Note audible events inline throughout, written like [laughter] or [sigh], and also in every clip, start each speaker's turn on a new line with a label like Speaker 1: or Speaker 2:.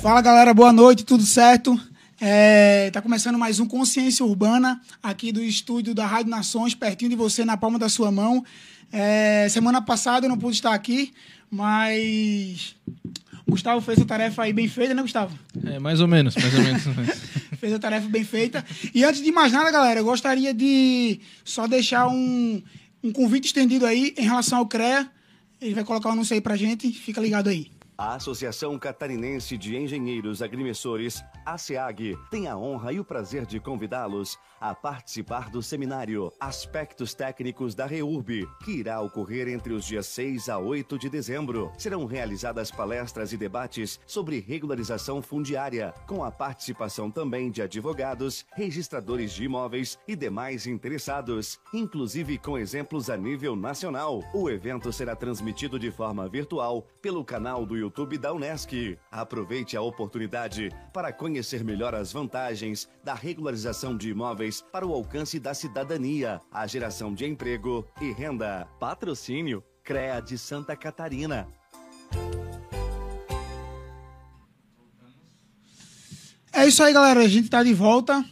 Speaker 1: Fala galera, boa noite, tudo certo? É, tá começando mais um Consciência Urbana aqui do estúdio da Rádio Nações, pertinho de você, na palma da sua mão. É, semana passada eu não pude estar aqui, mas Gustavo fez a tarefa aí bem feita, né, Gustavo?
Speaker 2: É, mais ou menos, mais ou menos. [laughs]
Speaker 1: fez a tarefa bem feita. E antes de mais nada, galera, eu gostaria de só deixar um, um convite estendido aí em relação ao CREA. Ele vai colocar o um anúncio aí pra gente, fica ligado aí.
Speaker 3: A Associação Catarinense de Engenheiros Agrimensores, ASEAG, tem a honra e o prazer de convidá-los a participar do seminário Aspectos Técnicos da REURB, que irá ocorrer entre os dias 6 a 8 de dezembro. Serão realizadas palestras e debates sobre regularização fundiária, com a participação também de advogados, registradores de imóveis e demais interessados, inclusive com exemplos a nível nacional. O evento será transmitido de forma virtual pelo canal do YouTube da Unesc. Aproveite a oportunidade para conhecer melhor as vantagens da regularização de imóveis para o alcance da cidadania, a geração de emprego e renda. Patrocínio CREA de Santa Catarina.
Speaker 1: É isso aí, galera. A gente está de volta.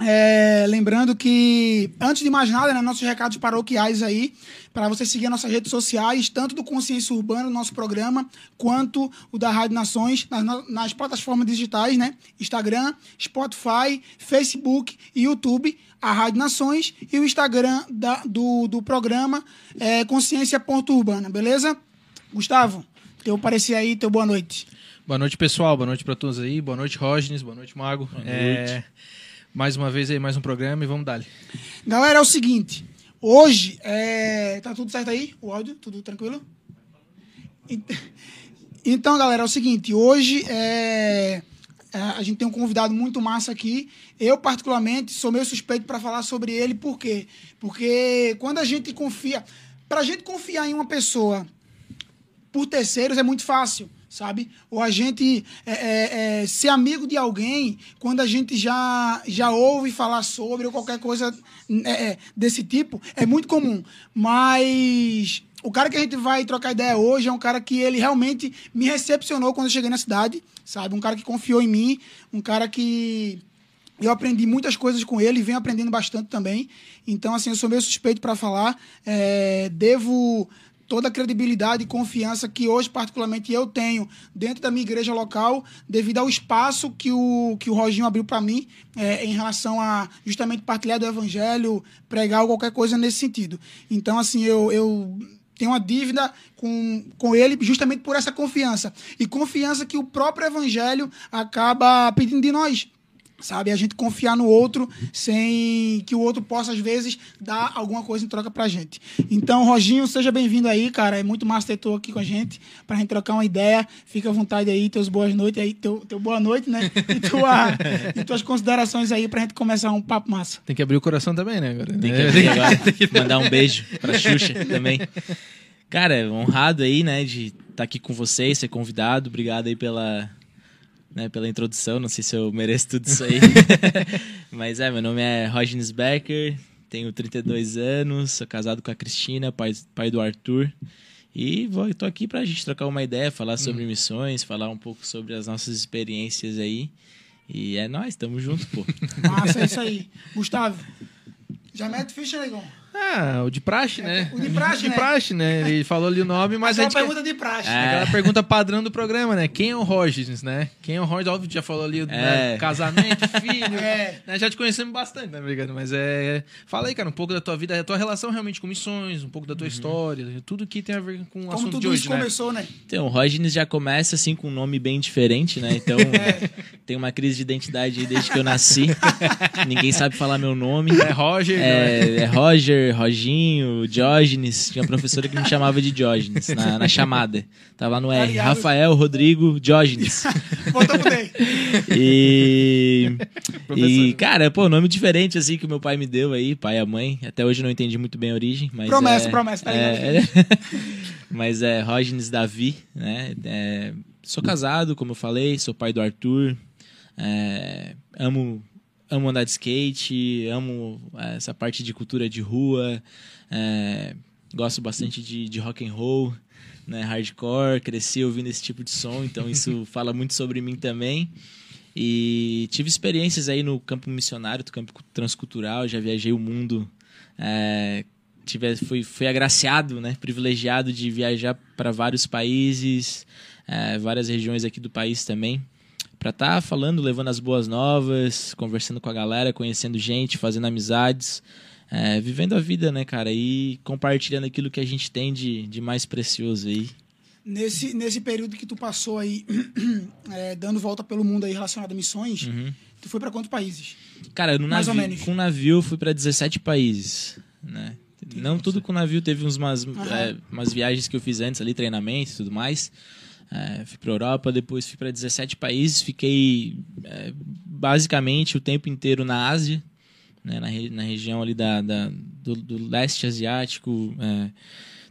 Speaker 1: É, lembrando que, antes de mais nada, né, nossos recados paroquiais aí, para você seguir nossas redes sociais, tanto do Consciência Urbana, nosso programa, quanto o da Rádio Nações, nas, nas plataformas digitais, né? Instagram, Spotify, Facebook e YouTube, a Rádio Nações, e o Instagram da, do, do programa é consciência.urbana, beleza? Gustavo, teu parecer aí, teu boa noite.
Speaker 2: Boa noite, pessoal. Boa noite para todos aí. Boa noite, Rógenes. Boa noite, Mago. Boa noite. É mais uma vez aí, mais um programa e vamos dar.
Speaker 1: Galera, é o seguinte. Hoje, é... tá tudo certo aí? O áudio? Tudo tranquilo? [laughs] Então, galera, é o seguinte. Hoje é... é a gente tem um convidado muito massa aqui. Eu, particularmente, sou meio suspeito para falar sobre ele. Por quê? Porque quando a gente confia... Pra gente confiar em uma pessoa por terceiros é muito fácil sabe? Ou a gente é, é, é, ser amigo de alguém quando a gente já, já ouve falar sobre ou qualquer coisa é, é, desse tipo, é muito comum. Mas o cara que a gente vai trocar ideia hoje é um cara que ele realmente me recepcionou quando eu cheguei na cidade, sabe? Um cara que confiou em mim, um cara que eu aprendi muitas coisas com ele e venho aprendendo bastante também. Então, assim, eu sou meio suspeito para falar. É, devo toda a credibilidade e confiança que hoje, particularmente, eu tenho dentro da minha igreja local, devido ao espaço que o, que o Roginho abriu para mim é, em relação a justamente partilhar do evangelho, pregar ou qualquer coisa nesse sentido. Então, assim, eu, eu tenho uma dívida com, com ele justamente por essa confiança. E confiança que o próprio evangelho acaba pedindo de nós. Sabe? A gente confiar no outro sem que o outro possa, às vezes, dar alguma coisa em troca pra gente. Então, Roginho, seja bem-vindo aí, cara. É muito massa ter tu aqui com a gente, pra gente trocar uma ideia. Fica à vontade aí, teus boas noites aí, teu, teu boa noite, né? [laughs] E, tua, e tuas considerações aí pra gente começar um papo massa.
Speaker 2: Tem que abrir o coração também, né? Agora. [laughs]
Speaker 4: Tem que abrir agora. Mandar um beijo pra Xuxa também. Cara, honrado aí, né, de estar tá aqui com vocês, ser convidado. Obrigado aí pela, né, pela introdução. Não sei se eu mereço tudo isso aí. [laughs] Mas é, meu nome é Rogers Becker, tenho 32 anos, sou casado com a Cristina, pai, pai do Arthur. E vou, tô aqui pra gente trocar uma ideia, falar sobre missões, falar um pouco sobre as nossas experiências aí. E é nós, tamo junto, pô.
Speaker 1: Massa, é isso aí. Gustavo, já mete ficha, negão.
Speaker 2: Ah, o de praxe, né?
Speaker 1: O de praxe,
Speaker 2: de
Speaker 1: né?
Speaker 2: praxe, né? Ele falou ali o nome, mas
Speaker 1: Mas é
Speaker 2: a
Speaker 1: uma pergunta de praxe.
Speaker 4: É.
Speaker 2: Aquela pergunta padrão do programa, né? Quem é o Rogers, né? Quem é o Rogers? Óbvio, já falou ali, né?
Speaker 4: É.
Speaker 2: casamento, filho. [laughs]
Speaker 1: É.
Speaker 2: né? Já te conhecemos bastante, né, obrigado? Mas é. Fala aí, cara, um pouco da tua vida, a tua relação realmente com missões, um pouco da tua história, tudo que tem a ver com o
Speaker 1: Como
Speaker 2: assunto
Speaker 1: tudo
Speaker 2: de hoje,
Speaker 1: isso
Speaker 2: né?
Speaker 1: começou, né?
Speaker 4: Então, o Rogers já começa assim com um nome bem diferente, né? Então, [laughs] tem uma crise de identidade aí desde que eu nasci. [laughs] Ninguém sabe falar meu nome.
Speaker 2: É Roger, né?
Speaker 4: É, é Roger, Roginho, Diógenes. Tinha uma professora que me chamava de Diógenes na, na chamada. Tava no R. Rafael, Rodrigo, Diógenes. [laughs]
Speaker 1: Voltamos bem.
Speaker 4: E,
Speaker 2: Professor.
Speaker 4: e, cara, pô, nome diferente assim que o meu pai me deu aí, pai e a mãe. Até hoje eu não entendi muito bem a origem, mas
Speaker 1: Promessa,
Speaker 4: é,
Speaker 1: promessa, tá
Speaker 4: é, [laughs] mas é Rógenes Davi, né? É, sou casado, como eu falei, sou pai do Arthur. é, amo amo andar de skate, amo é, essa parte de cultura de rua. é, gosto bastante de, de rock and roll, né? Hardcore, cresci ouvindo esse tipo de som, então isso [laughs] fala muito sobre mim também. E tive experiências aí no campo missionário, do campo transcultural, já viajei o mundo. É, tive, fui, fui agraciado, né, privilegiado de viajar para vários países, é, várias regiões aqui do país também, para estar falando, levando as boas novas, conversando com a galera, conhecendo gente, fazendo amizades, é, vivendo a vida, né, cara, e compartilhando aquilo que a gente tem de, de mais precioso aí.
Speaker 1: Nesse, nesse período que tu passou aí, [clears throat] é, dando volta pelo mundo aí relacionado a missões,
Speaker 4: Uhum.
Speaker 1: tu foi pra quantos países?
Speaker 4: Cara, no
Speaker 1: Mais ou
Speaker 4: navio,
Speaker 1: menos.
Speaker 4: com navio eu fui para 17 países, né? Não tudo com navio, teve uns, umas, é, umas viagens que eu fiz antes ali, treinamento e tudo mais. É, fui para Europa, depois fui para 17 países, fiquei é, basicamente o tempo inteiro na Ásia, né? na, re- na região ali da, da- do, do leste asiático, é,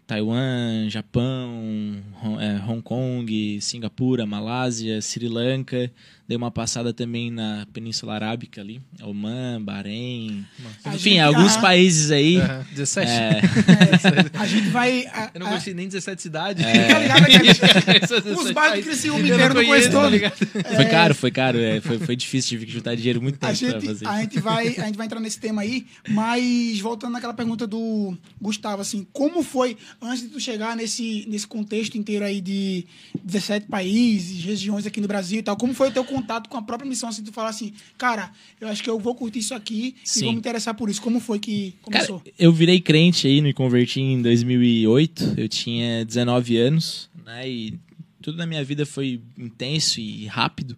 Speaker 4: Taiwan, Japão, Hong, é, Hong Kong, Singapura, Malásia, Sri Lanka. Dei uma passada também na Península Arábica ali, Oman, Bahrein.
Speaker 1: A
Speaker 4: Enfim,
Speaker 1: gente-
Speaker 4: alguns
Speaker 1: ah,
Speaker 4: países aí.
Speaker 2: Aham, 17. [laughs]
Speaker 4: É,
Speaker 1: A gente vai. a-
Speaker 2: Eu não
Speaker 1: a-
Speaker 2: conheci nem 17 cidades.
Speaker 1: Tá ligado aqueles- [laughs] Os bairros de Criciúma inteiro não conheço
Speaker 2: tá
Speaker 1: todo.
Speaker 2: ligado?
Speaker 4: foi caro, foi caro. é, foi, foi difícil, tive que juntar dinheiro muito
Speaker 1: A
Speaker 4: tempo pra
Speaker 1: gente,
Speaker 4: fazer.
Speaker 1: a, gente vai, a gente vai entrar nesse tema aí, mas voltando naquela pergunta do Gustavo, assim, como foi, antes de tu chegar nesse, nesse contexto inteiro aí de 17 países, regiões aqui no Brasil e tal, como foi o teu contato com a própria missão, assim, tu falar assim, cara, eu acho que eu vou curtir isso aqui e
Speaker 4: Sim.
Speaker 1: vou me interessar por isso. Como foi que
Speaker 4: Cara,
Speaker 1: começou?
Speaker 4: eu virei crente aí, me converti em 2008. Eu tinha 19 anos, né? E tudo na minha vida foi intenso e rápido.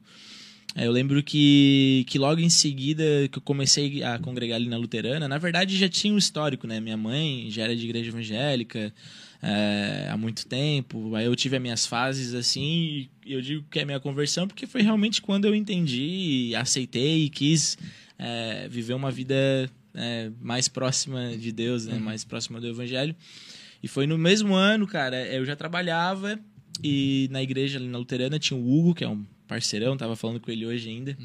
Speaker 4: É, Eu lembro que, que logo em seguida que eu comecei a congregar ali na Luterana, na verdade já tinha um histórico, né? Minha mãe já era de igreja evangélica é, há muito tempo. Aí eu tive as minhas fases assim, e eu digo que é minha conversão porque foi realmente quando eu entendi, aceitei e quis é, viver uma vida é, mais próxima de Deus, né? mais próxima do Evangelho. E foi no mesmo ano, cara, eu já trabalhava e na igreja ali na Luterana tinha o Hugo, que é um parceirão, tava falando com ele hoje ainda.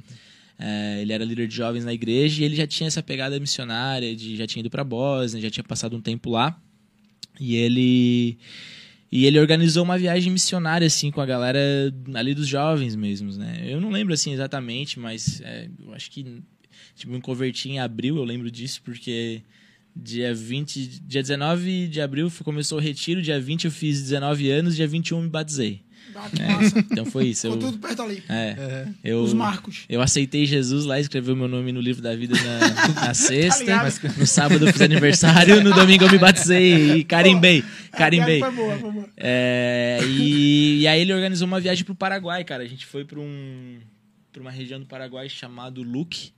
Speaker 4: É, ele era líder de jovens na igreja e ele já tinha essa pegada missionária, de, já tinha ido pra Bósnia, já tinha passado um tempo lá. E ele e ele organizou uma viagem missionária assim com a galera ali dos jovens mesmos, né? Eu não lembro assim exatamente, mas é, eu acho que tipo, me converti em abril, eu lembro disso porque dia 20, dia 19 de abril começou o retiro, dia 20 eu fiz 19 anos, dia 21 me batizei. É, então foi isso.
Speaker 1: Ficou
Speaker 4: Eu,
Speaker 1: tudo perto ali.
Speaker 4: é, eu,
Speaker 1: Os marcos.
Speaker 4: eu aceitei Jesus lá, escreveu meu nome no livro da vida na, na [laughs] sexta.
Speaker 1: ligado?
Speaker 4: no sábado eu fiz aniversário, no domingo eu me batizei e carimbei. Carimbei.
Speaker 1: Foi boa, foi boa.
Speaker 4: É, e, e aí ele organizou uma viagem pro Paraguai, cara. A gente foi pra um. para uma região do Paraguai chamado Luque,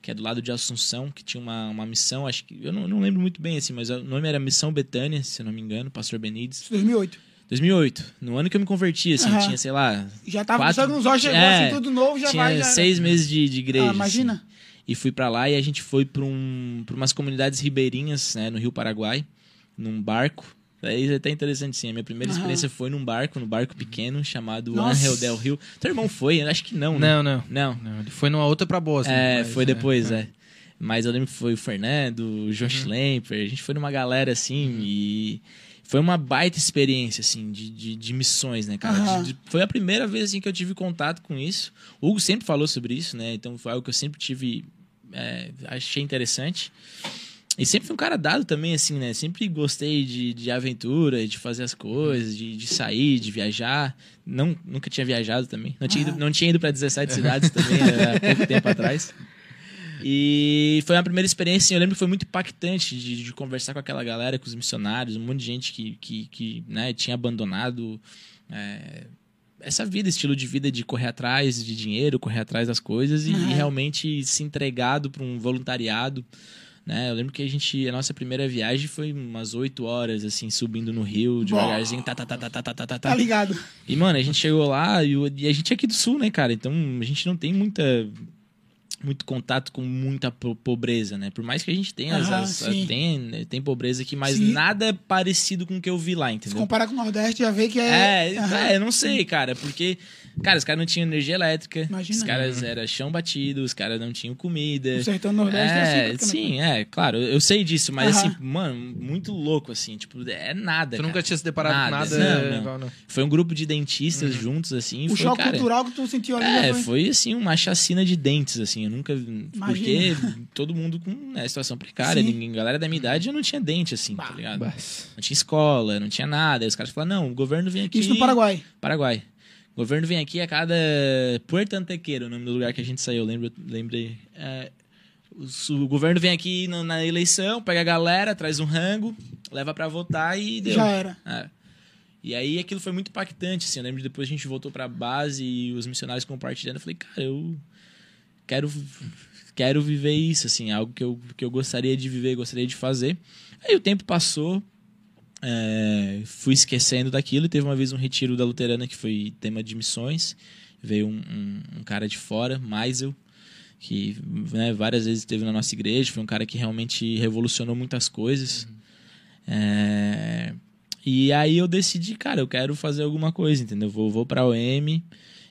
Speaker 4: que é do lado de Assunção, que tinha uma, uma missão, acho que eu não, não lembro muito bem assim, mas o nome era Missão Betânia, se eu não me engano, Pastor Benides.
Speaker 1: Isso, 2008.
Speaker 4: 2008, no ano que eu me converti, assim,
Speaker 1: Aham.
Speaker 4: tinha, sei lá,
Speaker 1: Já tava
Speaker 4: Quatro-
Speaker 1: pensando nos olhos, chegou
Speaker 4: É,
Speaker 1: assim, tudo novo, já
Speaker 4: tinha
Speaker 1: vai. Já era.
Speaker 4: seis meses de, de igreja.
Speaker 1: Ah, imagina.
Speaker 4: assim. E fui pra lá e a gente foi pra, um, pra umas comunidades ribeirinhas, né, no Rio Paraguai, num barco. Aí é até interessante, sim. A minha primeira experiência foi num barco, num barco pequeno, chamado
Speaker 1: Nossa.
Speaker 4: Angel del Rio. Teu irmão foi? Eu acho que não, né?
Speaker 2: Não, não.
Speaker 4: Não.
Speaker 2: Não, ele foi numa outra pra boa. assim,
Speaker 4: É,
Speaker 2: mas,
Speaker 4: foi depois, é. Mas eu lembro que foi o Fernando, o João Schlemper, a gente foi numa galera assim e foi uma baita experiência, assim, de, de, de missões, né, cara?
Speaker 1: Aham.
Speaker 4: De- de- foi a primeira vez, assim, que eu tive contato com isso. O Hugo sempre falou sobre isso, né? Então foi algo que eu sempre tive, é, achei interessante. E sempre fui um cara dado também, assim, né? Sempre gostei de, de aventura, de fazer as coisas, de, de sair, de viajar. Não, nunca tinha viajado também. Não tinha ido, não tinha ido para 17 cidades também, há pouco tempo atrás. E foi uma primeira experiência, eu lembro que foi muito impactante de, de conversar com aquela galera, com os missionários, um monte de gente que, que, que né, tinha abandonado é, essa vida, estilo de vida de correr atrás de dinheiro, correr atrás das coisas e,
Speaker 1: uhum.
Speaker 4: e realmente se entregado para um voluntariado. Né? Eu lembro que a gente, a nossa primeira viagem foi umas 8 horas, assim, subindo no rio, devagarzinho, tá, tá, tá, tá, tá, tá, tá, tá.
Speaker 1: Tá ligado.
Speaker 4: E, mano, a gente chegou lá e, e a gente é aqui do sul, né, cara? Então a gente não tem muita muito contato com muita po- pobreza, né? Por mais que a gente tenha, as-
Speaker 1: Aham,
Speaker 4: as-
Speaker 1: sim.
Speaker 4: tem, tem pobreza aqui, mas
Speaker 1: Sim.
Speaker 4: nada é parecido com o que eu vi lá,
Speaker 1: Se
Speaker 4: entendeu?
Speaker 1: comparar com o Nordeste, já vê que é.
Speaker 4: É,
Speaker 1: Aham.
Speaker 4: é, eu não sei, cara, porque, cara, os caras não tinham energia elétrica,
Speaker 1: Imagina.
Speaker 4: os caras eram chão batido, os caras não tinham comida.
Speaker 1: O sertão Nordeste é, assim.
Speaker 4: É,
Speaker 1: praticamente.
Speaker 4: sim, é, claro, eu sei disso, mas
Speaker 1: Aham.
Speaker 4: assim, mano, muito louco, assim, tipo, é nada.
Speaker 2: Tu nunca
Speaker 4: cara.
Speaker 2: tinha se deparado com nada?
Speaker 4: Não, não.
Speaker 2: igual, não.
Speaker 4: Foi um grupo de dentistas juntos, assim.
Speaker 1: O
Speaker 4: foi,
Speaker 1: choque
Speaker 4: cara,
Speaker 1: cultural que tu sentiu ali
Speaker 4: É,
Speaker 1: foi.
Speaker 4: foi assim, uma chacina de dentes, assim. Eu nunca. Porque
Speaker 1: Imagina. [laughs]
Speaker 4: todo mundo com né, situação precária.
Speaker 1: Sim.
Speaker 4: Ninguém, galera da minha idade já não tinha dente, assim, tá ligado?
Speaker 2: Mas-
Speaker 4: Não tinha escola, não tinha nada. Aí os caras falaram, não, o governo vem aqui.
Speaker 1: Isso no Paraguai.
Speaker 4: Paraguai. O governo vem aqui a cada. Puerto Antequeiro, o nome do lugar que a gente saiu, lembra, lembrei. É, o, o governo vem aqui na, na eleição, pega a galera, traz um rango, leva pra votar e deu.
Speaker 1: Já era.
Speaker 4: É. E aí aquilo foi muito impactante, assim. Eu lembro que depois a gente voltou pra base e os missionários compartilhando. Eu falei, cara, eu quero, quero viver isso, assim. Algo que eu, que eu gostaria de viver, gostaria de fazer. Aí o tempo passou, é, fui esquecendo daquilo. E teve uma vez um retiro da Luterana que foi tema de missões. Veio um, um, um cara de fora, Maisel, que né, várias vezes esteve na nossa igreja. Foi um cara que realmente revolucionou muitas coisas. É, e aí eu decidi, cara, eu quero fazer alguma coisa, entendeu? Vou, vou pra OM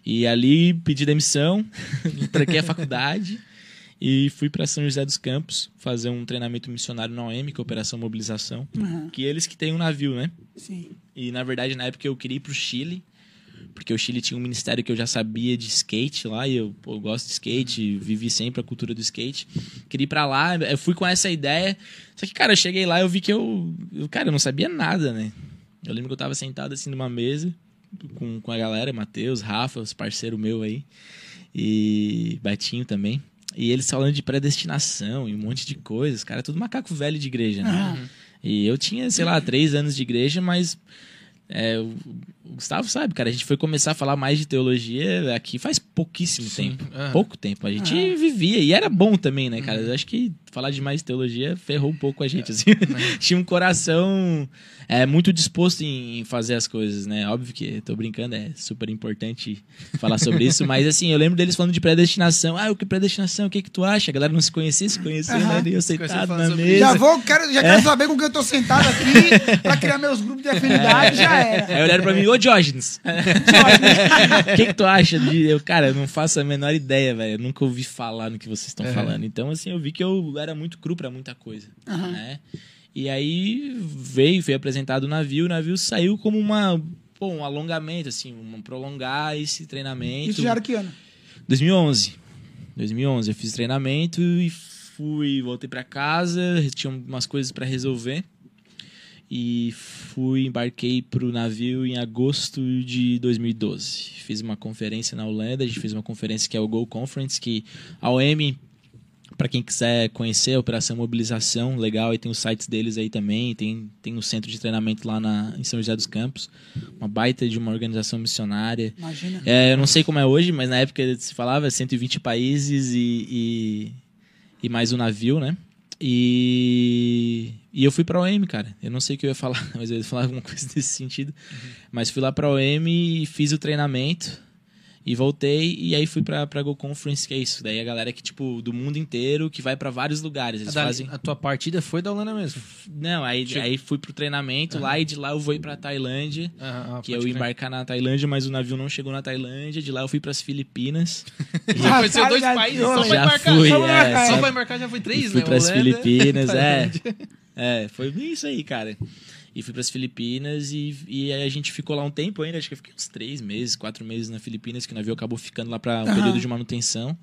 Speaker 4: e ali pedi demissão, [laughs] tranquei a faculdade e fui pra São José dos Campos fazer um treinamento missionário na OM, que é Operação Mobilização,
Speaker 1: Aham,
Speaker 4: que eles que têm um navio, né?
Speaker 1: Sim.
Speaker 4: E na verdade na época eu queria ir pro Chile, porque o Chile tinha um ministério que eu já sabia de skate lá, e eu, pô, eu gosto de skate, vivi sempre a cultura do skate. Queria ir pra lá, eu fui com essa ideia. Só que, cara, eu cheguei lá e eu vi que eu, eu, cara, eu não sabia nada, né? Eu lembro que eu tava sentado assim numa mesa com, com a galera, Matheus, Rafa, os parceiros meu aí, e Betinho também. E eles falando de predestinação e um monte de coisas, cara, tudo macaco velho de igreja, né?
Speaker 1: Aham.
Speaker 4: E eu tinha, sei lá, três anos de igreja, mas é, o Gustavo sabe, cara, a gente foi começar a falar mais de teologia aqui faz pouquíssimo
Speaker 2: Sim,
Speaker 4: tempo. Pouco tempo. A gente vivia e era bom também, né, cara? Eu acho que falar demais de teologia ferrou um pouco a gente, assim. [laughs] Tinha um coração é, muito disposto em, fazer as coisas, né? Óbvio que tô brincando, é super importante falar sobre isso, mas assim, eu lembro deles falando de predestinação. Ah, o que é predestinação? O que que tu acha? A galera não se conhecia, se conhecia, né? E eu sentado na mesa.
Speaker 1: Já vou, quero, já quero saber com quem eu tô sentado aqui pra criar meus grupos de [laughs] afinidade, já era.
Speaker 4: Aí olharam pra mim, ô Diógenes, o [laughs] que, que tu acha de. Eu, cara, eu não faço a menor ideia, velho. Eu nunca ouvi falar no que vocês estão falando. Então, assim, eu vi que eu era muito cru pra muita coisa.
Speaker 1: Aham.
Speaker 4: Né? E aí veio, foi apresentado o navio, o navio saiu como uma. Pô, um alongamento, assim, um prolongar esse treinamento.
Speaker 1: Isso já era que ano?
Speaker 4: 2011. 2011 eu fiz treinamento e fui, voltei pra casa, tinha umas coisas pra resolver. E fui, embarquei pro navio em agosto de 2012. Fiz uma conferência na Holanda, a gente fez uma conferência que é o Go Conference, que a OM Pra quem quiser conhecer a Operação Mobilização, legal, e tem os sites deles aí também, tem, tem o centro de treinamento lá na, em São José dos Campos, uma baita de uma organização missionária.
Speaker 1: Imagina.
Speaker 4: É, eu não sei como é hoje, mas na época se falava 120 países e, e, e mais um navio, né? E, e eu fui pra OM, cara. Eu não sei o que eu ia falar, [laughs] mas eu ia falar alguma coisa nesse sentido. Mas fui lá pra OM e fiz o treinamento. E voltei, e aí fui pra, pra Go Conference, que é isso. Daí a galera que, tipo, do mundo inteiro, que vai pra vários lugares. Eles
Speaker 2: A,
Speaker 4: fazem.
Speaker 2: a tua partida foi da Holanda mesmo.
Speaker 4: Não, aí, aí fui pro treinamento lá, e de lá eu vou ir pra Tailândia.
Speaker 2: Ah, ah,
Speaker 4: Que
Speaker 2: pode
Speaker 4: eu ia
Speaker 2: crer.
Speaker 4: embarcar na Tailândia, mas o navio não chegou na Tailândia. De lá eu fui pras Filipinas. [laughs]
Speaker 2: Já foi ser dois
Speaker 1: Ah,
Speaker 2: países,
Speaker 1: já
Speaker 2: só pra
Speaker 4: já
Speaker 2: embarcar.
Speaker 4: fui,
Speaker 2: só, pra
Speaker 4: é,
Speaker 2: embarcar. só
Speaker 4: só-
Speaker 2: pra embarcar já foi três,
Speaker 4: fui
Speaker 2: né?
Speaker 4: pras
Speaker 2: Holanda,
Speaker 4: Filipinas, é. É, foi bem isso aí, cara. E fui pras Filipinas e, e aí a gente ficou lá um tempo ainda, acho que eu fiquei uns três meses, quatro meses na Filipinas, que o navio acabou ficando lá pra um
Speaker 1: Aham.
Speaker 4: período de manutenção.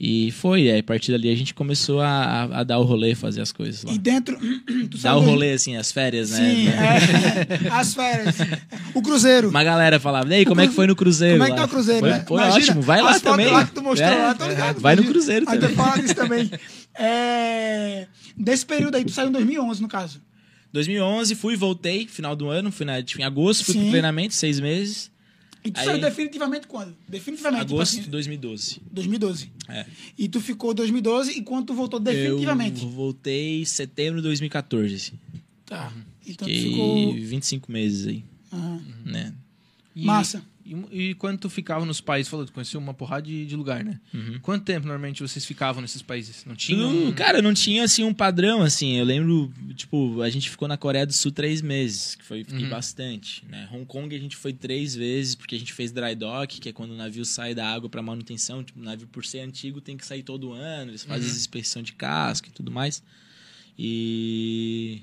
Speaker 4: E foi, aí a partir dali a gente começou a, a- a dar o rolê, fazer as coisas lá.
Speaker 1: E dentro. [clears throat]
Speaker 4: Dar o rolê, assim, as férias,
Speaker 1: Sim,
Speaker 4: né? [laughs]
Speaker 1: é. As férias. O Cruzeiro.
Speaker 4: Uma galera falava, e aí, como é que foi no Cruzeiro?
Speaker 1: Como é que tá
Speaker 4: lá?"
Speaker 1: o Cruzeiro,
Speaker 4: Foi,
Speaker 1: né?
Speaker 4: foi
Speaker 1: Imagina,
Speaker 4: ótimo, vai lá
Speaker 1: as
Speaker 4: também.
Speaker 1: lá que tu mostrou
Speaker 4: É,
Speaker 1: lá, tô ligado.
Speaker 4: Vai no. Cruzeiro
Speaker 1: Aí
Speaker 4: também.
Speaker 1: fala disso também. É, Desse período aí, tu saiu em 2011, no caso.
Speaker 4: 2011, fui, voltei, final do ano, fui na, em agosto, fui
Speaker 1: Sim.
Speaker 4: pro treinamento, seis meses.
Speaker 1: E tu
Speaker 4: Aí-
Speaker 1: saiu definitivamente quando? Definitivamente. tipo
Speaker 4: Agosto
Speaker 1: assim,
Speaker 4: de 2012.
Speaker 1: 2012.
Speaker 4: É.
Speaker 1: E tu ficou 2012 e quando tu voltou definitivamente?
Speaker 4: Eu voltei em setembro de 2014, assim.
Speaker 1: Tá. Então tu
Speaker 4: Fiquei
Speaker 1: ficou.
Speaker 4: 25 meses aí,
Speaker 1: Aham.
Speaker 4: né?
Speaker 2: E-
Speaker 1: Massa.
Speaker 2: E, e quando tu ficava nos países, falou, tu conheceu uma porrada de, de lugar, né? Quanto tempo normalmente vocês ficavam nesses países? Não tinha
Speaker 4: Não,
Speaker 2: um...
Speaker 4: Cara, não tinha assim um padrão, assim. Eu lembro, tipo, a gente ficou na Coreia do Sul três meses, que foi fiquei bastante. Né? Hong Kong a gente foi três vezes, porque a gente fez dry dock, que é quando o navio sai da água para manutenção. Tipo, o navio, por ser antigo, tem que sair todo ano. Eles fazem inspeção de casco e tudo mais. E.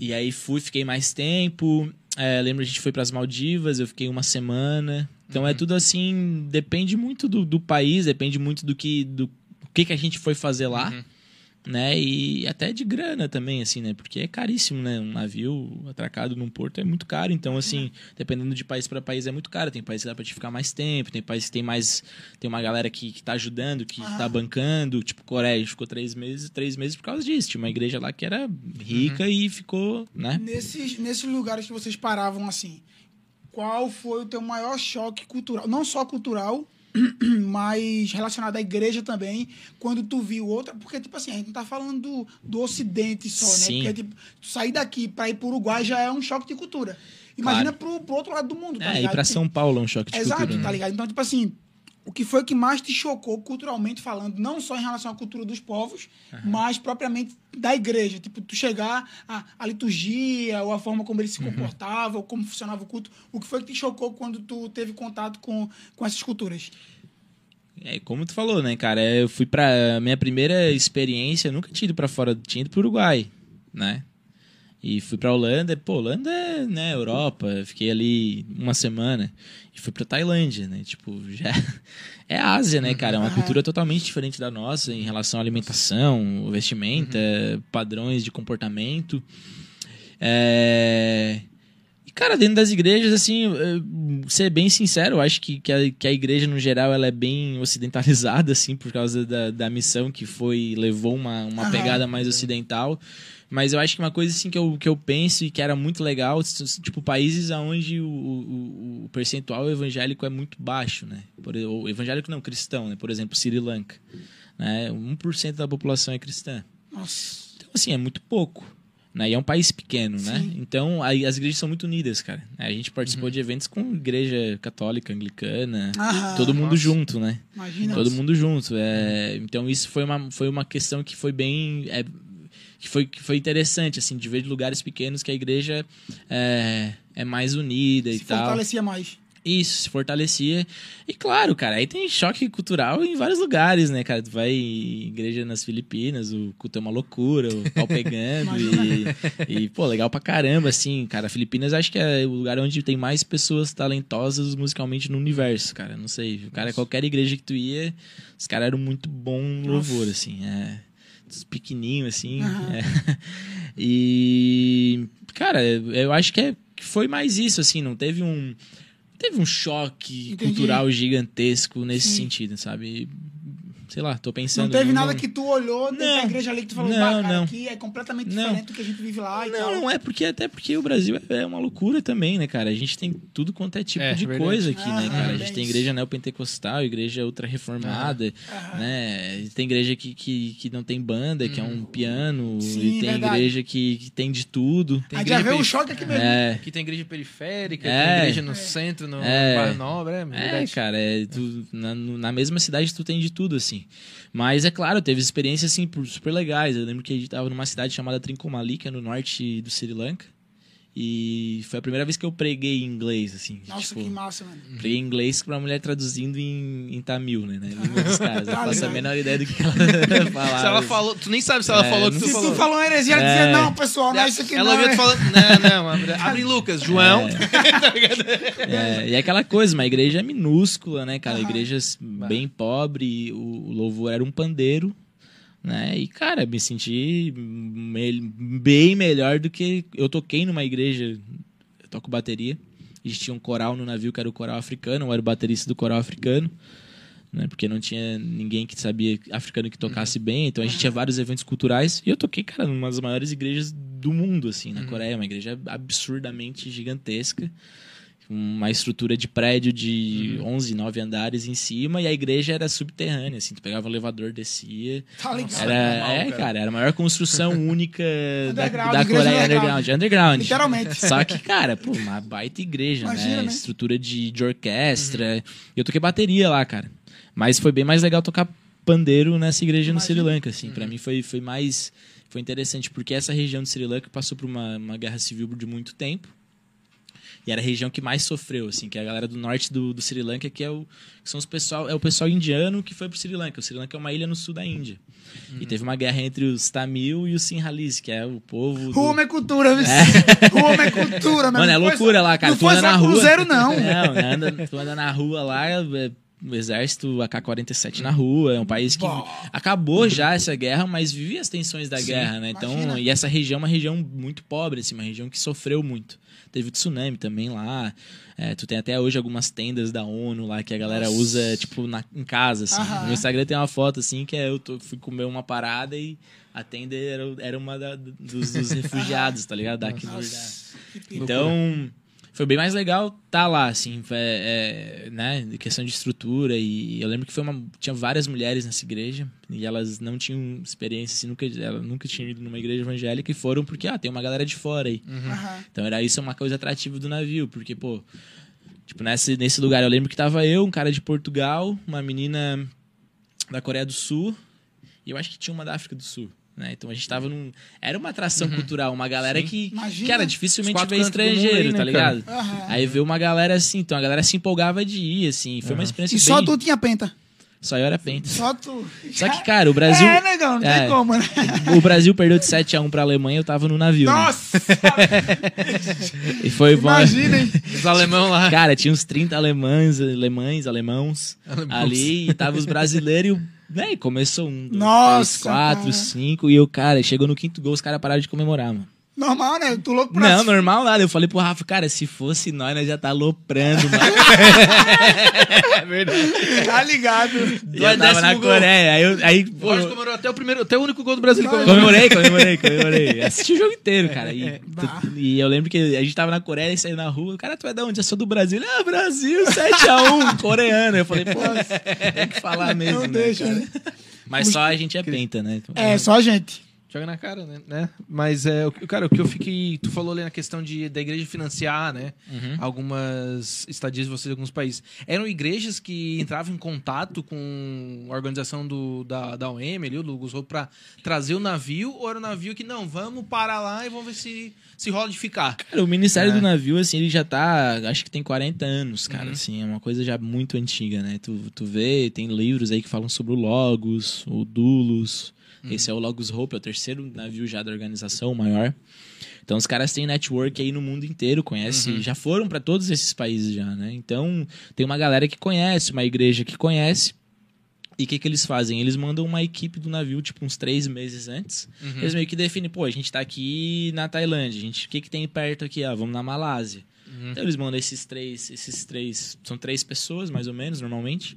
Speaker 4: E aí fui, fiquei mais tempo. É, lembro a gente foi para as Maldivas, eu fiquei uma semana. Então é tudo assim, depende muito do, do país, depende muito do que do o que, que a gente foi fazer lá, né? E até de grana também, assim, né? Porque é caríssimo, né? Um navio atracado num porto é muito caro. Então, assim, dependendo de país para país é muito caro. Tem país que dá pra te ficar mais tempo, tem país que tem mais. Tem uma galera que, que tá ajudando, que
Speaker 1: Ah.
Speaker 4: tá bancando. Tipo, Coreia, ficou três meses, três meses por causa disso. Tinha uma igreja lá que era rica e ficou, né?
Speaker 1: Nesses, nesses lugares que vocês paravam assim, qual foi o teu maior choque cultural? Não só cultural, [clears throat] mas relacionado à igreja também, quando tu viu outra. Porque, tipo assim, a gente não tá falando do, do Ocidente só,
Speaker 4: Sim.
Speaker 1: né? Porque, tipo, sair daqui pra ir pro Uruguai já é um choque de cultura. Imagina pro, pro outro lado do mundo, tá
Speaker 4: É, e
Speaker 1: ligado?
Speaker 4: pra São Paulo é um choque de
Speaker 1: Exato,
Speaker 4: cultura. né?
Speaker 1: tá ligado? Então, tipo assim, o que foi que mais te chocou culturalmente falando, não só em relação à cultura dos povos, mas propriamente da igreja? Tipo, tu chegar a liturgia, ou a forma como ele se
Speaker 4: Uhum.
Speaker 1: comportava, ou como funcionava o culto. O que foi que te chocou quando tu teve contato com, com essas culturas?
Speaker 4: É, como tu falou, né, cara? Eu fui pra. Minha primeira experiência, eu nunca tinha ido pra fora, tinha ido pro Uruguai, né? E fui pra Holanda, pô, Holanda é, né, Europa, fiquei ali uma semana. E fui pra Tailândia, né? Tipo, já. [laughs] É Ásia, né, cara? É uma cultura totalmente diferente da nossa em relação à alimentação, vestimenta, padrões de comportamento. É. E, cara, dentro das igrejas, assim, ser bem sincero, eu acho que, que, a, que a igreja, no geral, ela é bem ocidentalizada, assim, por causa da, da missão que foi, levou uma, uma pegada mais ocidental. Mas eu acho que uma coisa, assim, que eu, que eu penso e que era muito legal, tipo, países onde o, o, o percentual evangélico é muito baixo, né? Por, ou evangélico não, cristão, né? Por exemplo, Sri Lanka. Né? 1% da população é cristã.
Speaker 1: Nossa.
Speaker 4: Então, assim, é muito pouco. Né? E é um país pequeno, né?
Speaker 1: Sim.
Speaker 4: Então, aí as igrejas são muito unidas, cara. A gente participou de eventos com igreja católica, anglicana,
Speaker 1: Aham.
Speaker 4: todo mundo junto, né?
Speaker 1: Imagina.
Speaker 4: Todo mundo junto. É... Então, isso foi uma, foi uma questão que foi bem... é, que, foi, que foi interessante, assim, de ver de lugares pequenos que a igreja é, é mais unida e
Speaker 1: Se
Speaker 4: tal.
Speaker 1: fortalecia mais.
Speaker 4: Isso, se fortalecia. E claro, cara, aí tem choque cultural em vários lugares, né, cara? Tu vai em igreja nas Filipinas, o culto é uma loucura, o pau [laughs] pegando e, e, pô, legal pra caramba, assim, cara. Filipinas acho que é o lugar onde tem mais pessoas talentosas musicalmente no universo, cara. Não sei, cara, qualquer igreja que tu ia, os caras eram muito bom louvor, assim, é. Os pequenininhos, assim.
Speaker 1: Aham.
Speaker 4: é. [laughs] E, cara, eu acho que, é, que foi mais isso, assim, não teve um teve um choque
Speaker 1: Entendi.
Speaker 4: cultural gigantesco nesse
Speaker 1: Sim.
Speaker 4: sentido, sabe? Sei lá, tô pensando.
Speaker 1: Não teve
Speaker 4: não-
Speaker 1: nada que tu olhou
Speaker 4: Não.
Speaker 1: da igreja ali que tu falou,
Speaker 4: Não,
Speaker 1: "Bah, cara,
Speaker 4: não.
Speaker 1: aqui é completamente
Speaker 4: Não.
Speaker 1: diferente do que a gente vive lá e
Speaker 4: Não,
Speaker 1: tal.
Speaker 4: não é porque até porque o Brasil é uma loucura também, né, cara? A gente tem tudo quanto é tipo
Speaker 2: É,
Speaker 4: de
Speaker 2: verdade.
Speaker 4: coisa aqui, né,
Speaker 1: Aham,
Speaker 4: cara? A
Speaker 1: é
Speaker 4: gente tem igreja neopentecostal, igreja ultra reformada, né? Tem igreja que, que, que não tem banda, que é um piano,
Speaker 1: Sim,
Speaker 4: e tem
Speaker 1: verdade.
Speaker 4: igreja que, que tem de tudo.
Speaker 2: Tem
Speaker 1: Aí já
Speaker 2: igreja
Speaker 1: veio o choque aqui mesmo.
Speaker 4: É,
Speaker 2: Aqui tem igreja periférica,
Speaker 4: É.
Speaker 2: tem igreja no centro, no
Speaker 4: É.
Speaker 2: bairro Nobre, é,
Speaker 4: É,
Speaker 2: verdade.
Speaker 4: cara, é, tu- na, na mesma cidade tu tem de tudo, assim. Mas é claro, teve experiências, assim, super legais. Eu lembro que a gente tava numa cidade chamada Trincomalee, que é no norte do Sri Lanka. E foi a primeira vez que eu preguei em inglês, assim.
Speaker 1: Nossa,
Speaker 4: tipo,
Speaker 1: que massa, mano.
Speaker 4: Preguei em inglês pra mulher traduzindo em, em tamil, né? né? Língua dos caras. Eu
Speaker 1: Tá
Speaker 4: faço a menor ideia do que ela [laughs] falava.
Speaker 2: Se ela falou, tu nem sabe se ela
Speaker 4: É,
Speaker 2: falou o que
Speaker 4: não
Speaker 2: tu
Speaker 1: Se
Speaker 2: falou.
Speaker 1: tu falou uma heresia, ela
Speaker 4: É.
Speaker 1: dizia, não, pessoal, não é isso aqui
Speaker 2: ela
Speaker 1: não.
Speaker 2: veio
Speaker 1: é.
Speaker 2: te falando, não, não, abre, abre [laughs] Lucas, João. [laughs]
Speaker 4: É, e é aquela coisa, uma igreja minúscula, né, cara?
Speaker 1: Aham.
Speaker 4: Igrejas bem pobre, o, o louvor era um pandeiro, né? E, cara, me senti bem melhor do que. Eu toquei numa igreja, eu toco bateria. A gente tinha um coral no navio que era o coral africano, eu era o baterista do coral africano. Né, porque não tinha ninguém que sabia africano que tocasse bem, então a gente tinha vários eventos culturais. E eu toquei, cara, numa das maiores igrejas do mundo, assim, na Coreia. Uma igreja absurdamente gigantesca uma estrutura de prédio de 11, 9 andares em cima e a igreja era subterrânea, assim, tu pegava o elevador, descia.
Speaker 1: Tá ligado?
Speaker 4: Era,
Speaker 2: normal,
Speaker 4: é,
Speaker 2: cara.
Speaker 4: cara, era a maior construção [laughs] única da, da Coreia
Speaker 1: underground.
Speaker 4: underground.
Speaker 1: Literalmente.
Speaker 4: Só que, cara, pô, uma baita igreja,
Speaker 1: Imagina,
Speaker 4: né?
Speaker 1: né?
Speaker 4: Estrutura de, de orquestra. E eu toquei bateria lá, cara. Mas foi bem mais legal tocar pandeiro nessa igreja no Sri
Speaker 1: Imagina.
Speaker 4: Lanka, assim. Pra mim foi, foi mais... Foi interessante, porque essa região de Sri Lanka passou por uma, uma guerra civil de muito tempo. E era a região que mais sofreu, assim, que é a galera do norte do, do Sri Lanka, que é o, que são os pessoal, é o pessoal indiano que foi pro Sri Lanka. O Sri Lanka é uma ilha no sul da Índia. E teve uma guerra entre os Tamil e os Sinhalese, que é o povo. do-
Speaker 1: é cultura, viu? [laughs] Rumo é cultura,
Speaker 4: Mano, é loucura lá, cara.
Speaker 1: Não
Speaker 4: Tu anda na rua.
Speaker 1: cruzeiro, não.
Speaker 4: Não, anda, tu anda na rua lá, é, o exército AK-47 na rua. É um país que
Speaker 1: Bom.
Speaker 4: acabou já essa guerra, mas vive as tensões da guerra, né? Então,
Speaker 1: imagina.
Speaker 4: e essa região é uma região muito pobre, assim, uma região que sofreu muito. Teve o tsunami também lá. É, tu tem até hoje algumas tendas da ONU lá que a galera usa, tipo, na, em casa, assim.
Speaker 1: Aham.
Speaker 4: No Instagram tem uma foto, assim, que é eu tô- fui comer uma parada e a tenda era, era uma da- dos, dos [laughs] refugiados, tá ligado? Daquilo da...
Speaker 1: Que perigo.
Speaker 4: Então, foi bem mais legal tá lá, assim, é, é, né, de questão de estrutura e eu lembro que foi uma, tinha várias mulheres nessa igreja e elas não tinham experiência, assim, nunca, ela nunca tinham ido numa igreja evangélica e foram porque, ah, tem uma galera de fora aí.
Speaker 1: Aham.
Speaker 4: Então era isso uma coisa atrativa do navio, porque, pô, tipo, nesse, nesse lugar eu lembro que tava eu, um cara de Portugal, uma menina da Coreia do Sul e eu acho que tinha uma da África do Sul. Né? Então a gente tava num. Era uma atração cultural, uma galera que.
Speaker 1: Imagina.
Speaker 4: Cara,
Speaker 2: Os
Speaker 4: dificilmente vê
Speaker 2: mundo
Speaker 4: estrangeiro,
Speaker 2: aí, né,
Speaker 4: tá ligado?
Speaker 1: Aham.
Speaker 4: Aí vê uma galera assim, então a galera se empolgava de ir, assim. Foi uma experiência
Speaker 1: E só
Speaker 4: bem-
Speaker 1: tu tinha penta.
Speaker 4: Só eu era penta.
Speaker 1: Só tu.
Speaker 4: Só que, cara, o Brasil.
Speaker 1: É, negão, não
Speaker 4: É.
Speaker 1: tem como, né?
Speaker 4: O Brasil perdeu de 7x1 pra Alemanha, eu tava no navio. né?
Speaker 1: Nossa! [laughs]
Speaker 4: E foi bom.
Speaker 1: Imagina, hein?
Speaker 2: Os alemão lá.
Speaker 4: Cara, tinha uns 30 alemães, alemães, alemãos,
Speaker 2: Alemãos.
Speaker 4: ali, e tava os brasileiros e o. E começou um, dois,
Speaker 1: Nossa,
Speaker 4: três, quatro,
Speaker 1: cara.
Speaker 4: cinco, e eu, cara, chegou no quinto gol, os caras pararam de comemorar, mano.
Speaker 1: Normal, né? Tu louco pra
Speaker 4: Não, normal nada. Eu falei pro Rafa, cara, se fosse nós, nós já tá aloprando, mano. [laughs]
Speaker 2: É verdade.
Speaker 1: Tá ligado.
Speaker 4: já tava
Speaker 2: décimo
Speaker 4: na
Speaker 2: gol.
Speaker 4: Coreia. Aí, eu, aí pô,
Speaker 2: Jorge comemorou até o primeiro, até o único gol do Brasil. ele comemorou.
Speaker 4: comemorei, comemorei, comemorei. Assisti o jogo inteiro, cara. E,
Speaker 1: Bah.
Speaker 4: e eu lembro que a gente tava na Coreia e saiu na rua. Cara, tu é da onde? Eu sou do Brasil. Ele, ah, Brasil, 7x1, [laughs] coreano. Eu falei, pô, tem que falar mesmo,
Speaker 1: Não
Speaker 4: né,
Speaker 1: deixa,
Speaker 4: cara?
Speaker 1: né?
Speaker 4: Mas só a gente é penta, né?
Speaker 1: É, só a gente.
Speaker 2: Joga na cara, né? né? Mas, é, cara, o que eu fiquei... Tu falou ali na questão de, da igreja financiar, né? Algumas estadias de vocês em alguns países. Eram igrejas que entravam em contato com a organização do, da, da OM ali, o Lugos pra trazer o navio? Ou era o navio que, não, vamos parar lá e vamos ver se, se rola de ficar?
Speaker 4: Cara, o Ministério
Speaker 2: É.
Speaker 4: do Navio, assim, ele já tá. Acho que tem 40 anos, cara.
Speaker 2: Uhum.
Speaker 4: Assim, é uma coisa já muito antiga, né? Tu, tu vê, tem livros aí que falam sobre o Logos, o Dulos.
Speaker 2: Uhum.
Speaker 4: Esse é o Logos Hope, é o terceiro navio já da organização, o maior. Então os caras têm network aí no mundo inteiro, conhece,
Speaker 2: Uhum.
Speaker 4: já foram para todos esses países já, né? Então tem uma galera que conhece, uma igreja que conhece. E o que, que eles fazem? Eles mandam uma equipe do navio, tipo, uns três meses antes.
Speaker 2: Uhum.
Speaker 4: Eles meio que definem, pô, a gente tá aqui na Tailândia, a gente, o que, que tem perto aqui? Ah, vamos na Malásia.
Speaker 2: Uhum.
Speaker 4: Então eles mandam esses três, esses três, são três pessoas, mais ou menos, normalmente.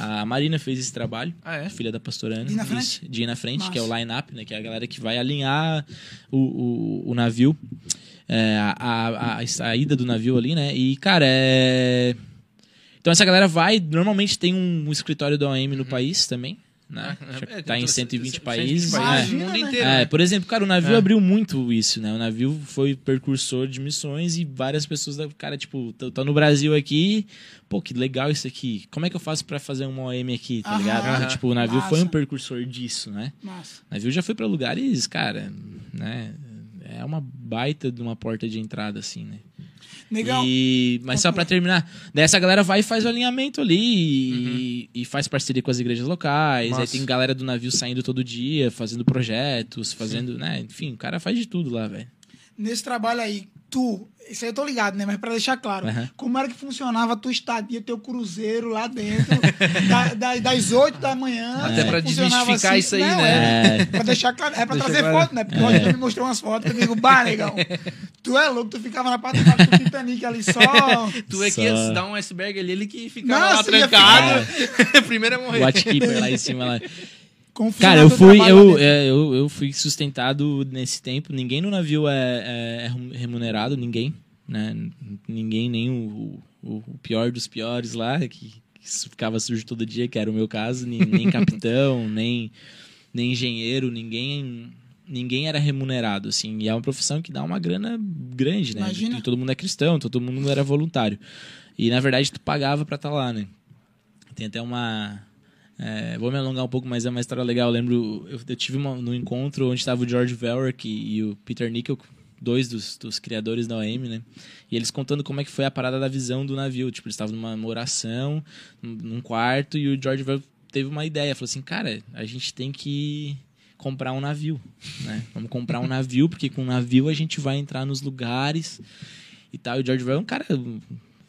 Speaker 4: A Marina fez esse trabalho,
Speaker 2: Ah, é?
Speaker 4: filha da pastora Ana.
Speaker 1: De ir na frente?
Speaker 4: Isso, de ir na frente, que é o line-up, né? Que é a galera que vai alinhar o, o, o navio, é, a, a, a saída do navio ali, né? E, cara, é... Então essa galera vai, normalmente tem um, escritório da OM no país também, né? Já
Speaker 2: É,
Speaker 4: tá em
Speaker 2: então,
Speaker 4: 120
Speaker 2: 120
Speaker 4: países.
Speaker 1: países.
Speaker 4: né?
Speaker 2: mundo
Speaker 1: Imagina,
Speaker 2: inteiro.
Speaker 4: É,
Speaker 2: né?
Speaker 4: por exemplo, cara, o navio
Speaker 2: É.
Speaker 4: abriu muito isso, né? O navio foi precursor de missões e várias pessoas, da- cara, tipo, tô no Brasil aqui, pô, que legal isso aqui. Como é que eu faço pra fazer uma OM aqui, tá
Speaker 1: Aham.
Speaker 4: ligado?
Speaker 2: Aham.
Speaker 4: Tipo, o navio foi um
Speaker 1: Massa.
Speaker 4: precursor disso, né?
Speaker 1: Massa.
Speaker 4: O navio já foi pra lugares, cara, né? É uma baita de uma porta de entrada, assim, né?
Speaker 1: Negão.
Speaker 4: E, mas só pra terminar, daí essa galera vai e faz o alinhamento ali e, e faz parceria com as igrejas locais. Aí tem galera do navio saindo todo dia, fazendo projetos, fazendo, né? Enfim, o cara faz de tudo lá, velho.
Speaker 1: Nesse trabalho aí, tu, isso aí eu tô ligado, né? Mas pra deixar claro,
Speaker 4: Aham.
Speaker 1: como era que funcionava a tua estadia, teu cruzeiro lá dentro, [laughs] da- da- das 8 da manhã.
Speaker 2: Até pra
Speaker 1: funcionava
Speaker 2: desmistificar isso aí,
Speaker 1: Não,
Speaker 2: né?
Speaker 1: É, pra deixar claro, é pra
Speaker 2: Deixa
Speaker 1: trazer foto, né? Porque o Roger me mostrou umas fotos que eu digo, bah, negão, tu é louco, tu ficava na parte do Titanic ali só. [laughs]
Speaker 2: Tu é que
Speaker 4: Só-
Speaker 2: ia dar um iceberg ali, ele que ficava
Speaker 1: Nossa,
Speaker 2: lá trancado. [laughs] Primeiro é morrer.
Speaker 4: Watchkeeper lá em cima lá. Cara, eu fui, eu, é, eu, eu fui sustentado nesse tempo. Ninguém no navio é, é remunerado, ninguém. Né? Ninguém, nem o, o, o pior dos piores lá, que, que ficava sujo todo dia, que era o meu caso, nem, nem [laughs] capitão, nem, nem engenheiro, ninguém. Ninguém era remunerado, assim, e é uma profissão que dá uma grana grande, né?
Speaker 1: Imagina.
Speaker 4: Todo mundo é cristão, todo mundo era voluntário. E na verdade tu pagava pra estar lá, né? Tem até uma. É, vou me alongar um pouco, mas é uma história legal. Eu lembro, eu, eu tive uma, no encontro onde estava o George Velrick e, e o Peter Nickel, dois dos, dos criadores da OM, né? E eles contando como é que foi a parada da visão do navio. Tipo, eles estavam numa oração, num quarto, e o George Velrick teve uma ideia. Falou assim, cara, a gente tem que comprar um navio, né? Vamos comprar um navio, porque com o navio a gente vai entrar nos lugares e tal. E o George Velrick é um cara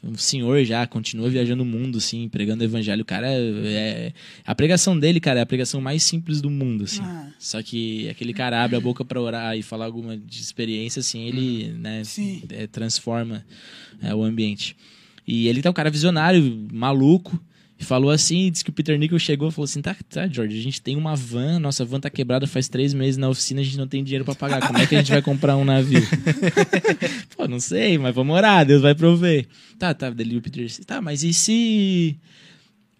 Speaker 4: um senhor já, continua viajando o mundo, assim, pregando o evangelho. O cara é. A pregação dele, cara, é a pregação mais simples do mundo, assim.
Speaker 1: Ah.
Speaker 4: Só que aquele cara abre a boca pra orar e falar alguma de experiência, assim, ele, né,
Speaker 1: Sim.
Speaker 4: é, transforma é, o ambiente. E ele tá um cara visionário, maluco. E falou assim, disse que o Peter Nickel chegou e falou assim: tá, tá, George, a gente tem uma van, nossa van tá quebrada faz três meses na oficina, a gente não tem dinheiro pra pagar. Como é que a gente vai comprar um navio? [laughs] Pô, não sei, mas vamos orar, Deus vai prover. Tá, tá, dele o Peter disse, tá, mas e se.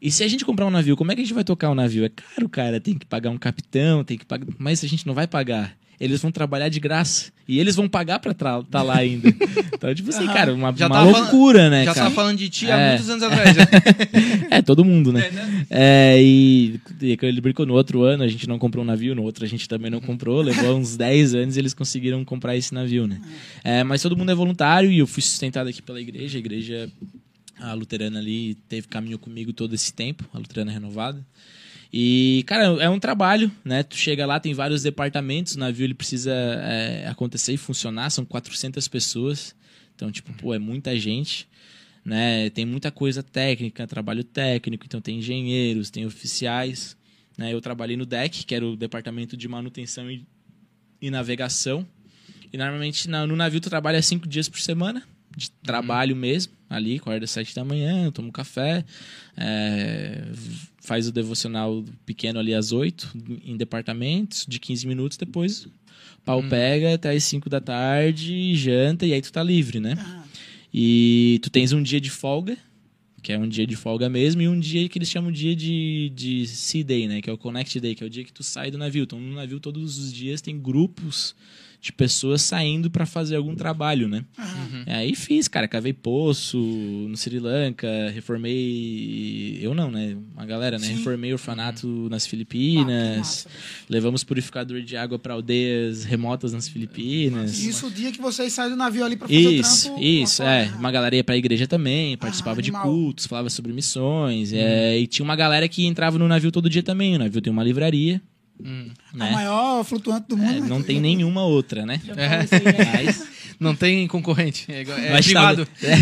Speaker 4: E se a gente comprar um navio, como é que a gente vai tocar o navio? É caro, cara, tem que pagar um capitão, tem que pagar. Mas a gente não vai pagar. Eles vão trabalhar de graça. E eles vão pagar pra estar tá lá ainda. [laughs] Então, tipo assim, cara, uma,
Speaker 2: Já
Speaker 4: uma
Speaker 2: tava falando-
Speaker 4: loucura, né,
Speaker 2: Já
Speaker 4: cara?
Speaker 2: tava falando de ti há
Speaker 4: É.
Speaker 2: muitos anos atrás. [laughs]
Speaker 4: É, todo mundo, né? É, e, e ele brincou no outro ano, a gente não comprou um navio, no outro a gente também não comprou, levou uns [laughs] 10 anos e eles conseguiram comprar esse navio, né? É, mas todo mundo é voluntário e eu fui sustentado aqui pela igreja, a igreja, a luterana ali, teve caminho comigo todo esse tempo, a luterana renovada. E, cara, é um trabalho, né? Tu chega lá, tem vários departamentos, o navio ele precisa é, acontecer e funcionar, são 400 pessoas. Então, tipo, pô, é muita gente, né? Tem muita coisa técnica, trabalho técnico, então tem engenheiros, tem oficiais, né? Eu trabalhei no DEC, que era o departamento de manutenção e, e navegação. E normalmente na- no navio tu trabalha cinco dias por semana, de trabalho mesmo, ali, acorda às sete da manhã, toma um café, é, faz o devocional pequeno ali às oito, em departamentos, de 15 minutos, depois o pau pega até às 5 da tarde, janta, e aí tu tá livre, né?
Speaker 1: Ah,
Speaker 4: E tu tens um dia de folga, que é um dia de folga mesmo, e um dia que eles chamam dia de, de Sea Day, né? Que é o Connect Day, que é o dia que tu sai do navio. Então, no navio, todos os dias tem grupos de pessoas saindo para fazer algum trabalho, né?
Speaker 1: ah,
Speaker 4: Aí fiz, cara, cavei poço no Sri Lanka, reformei. Eu não, né? Uma galera, né?
Speaker 1: Sim.
Speaker 4: Reformei orfanato nas
Speaker 1: ah, que
Speaker 4: Filipinas.
Speaker 1: massa.
Speaker 4: levamos purificador de água para aldeias remotas nas Filipinas.
Speaker 1: Isso o dia que vocês saem do navio ali pra fazer
Speaker 4: Isso,
Speaker 1: o trampo.
Speaker 4: isso, é. Uma galera ia pra igreja também, participava de
Speaker 1: animal.
Speaker 4: cultos, falava sobre missões. é, e tinha uma galera que entrava no navio todo dia também. O navio tem uma livraria.
Speaker 1: A
Speaker 4: né?
Speaker 1: maior flutuante do mundo.
Speaker 4: É,
Speaker 1: né?
Speaker 4: não tem nenhuma outra, né?
Speaker 1: Aí, né?
Speaker 4: Mas,
Speaker 2: Não tem concorrente. É, igual- é
Speaker 4: mas
Speaker 2: privado.
Speaker 4: tava-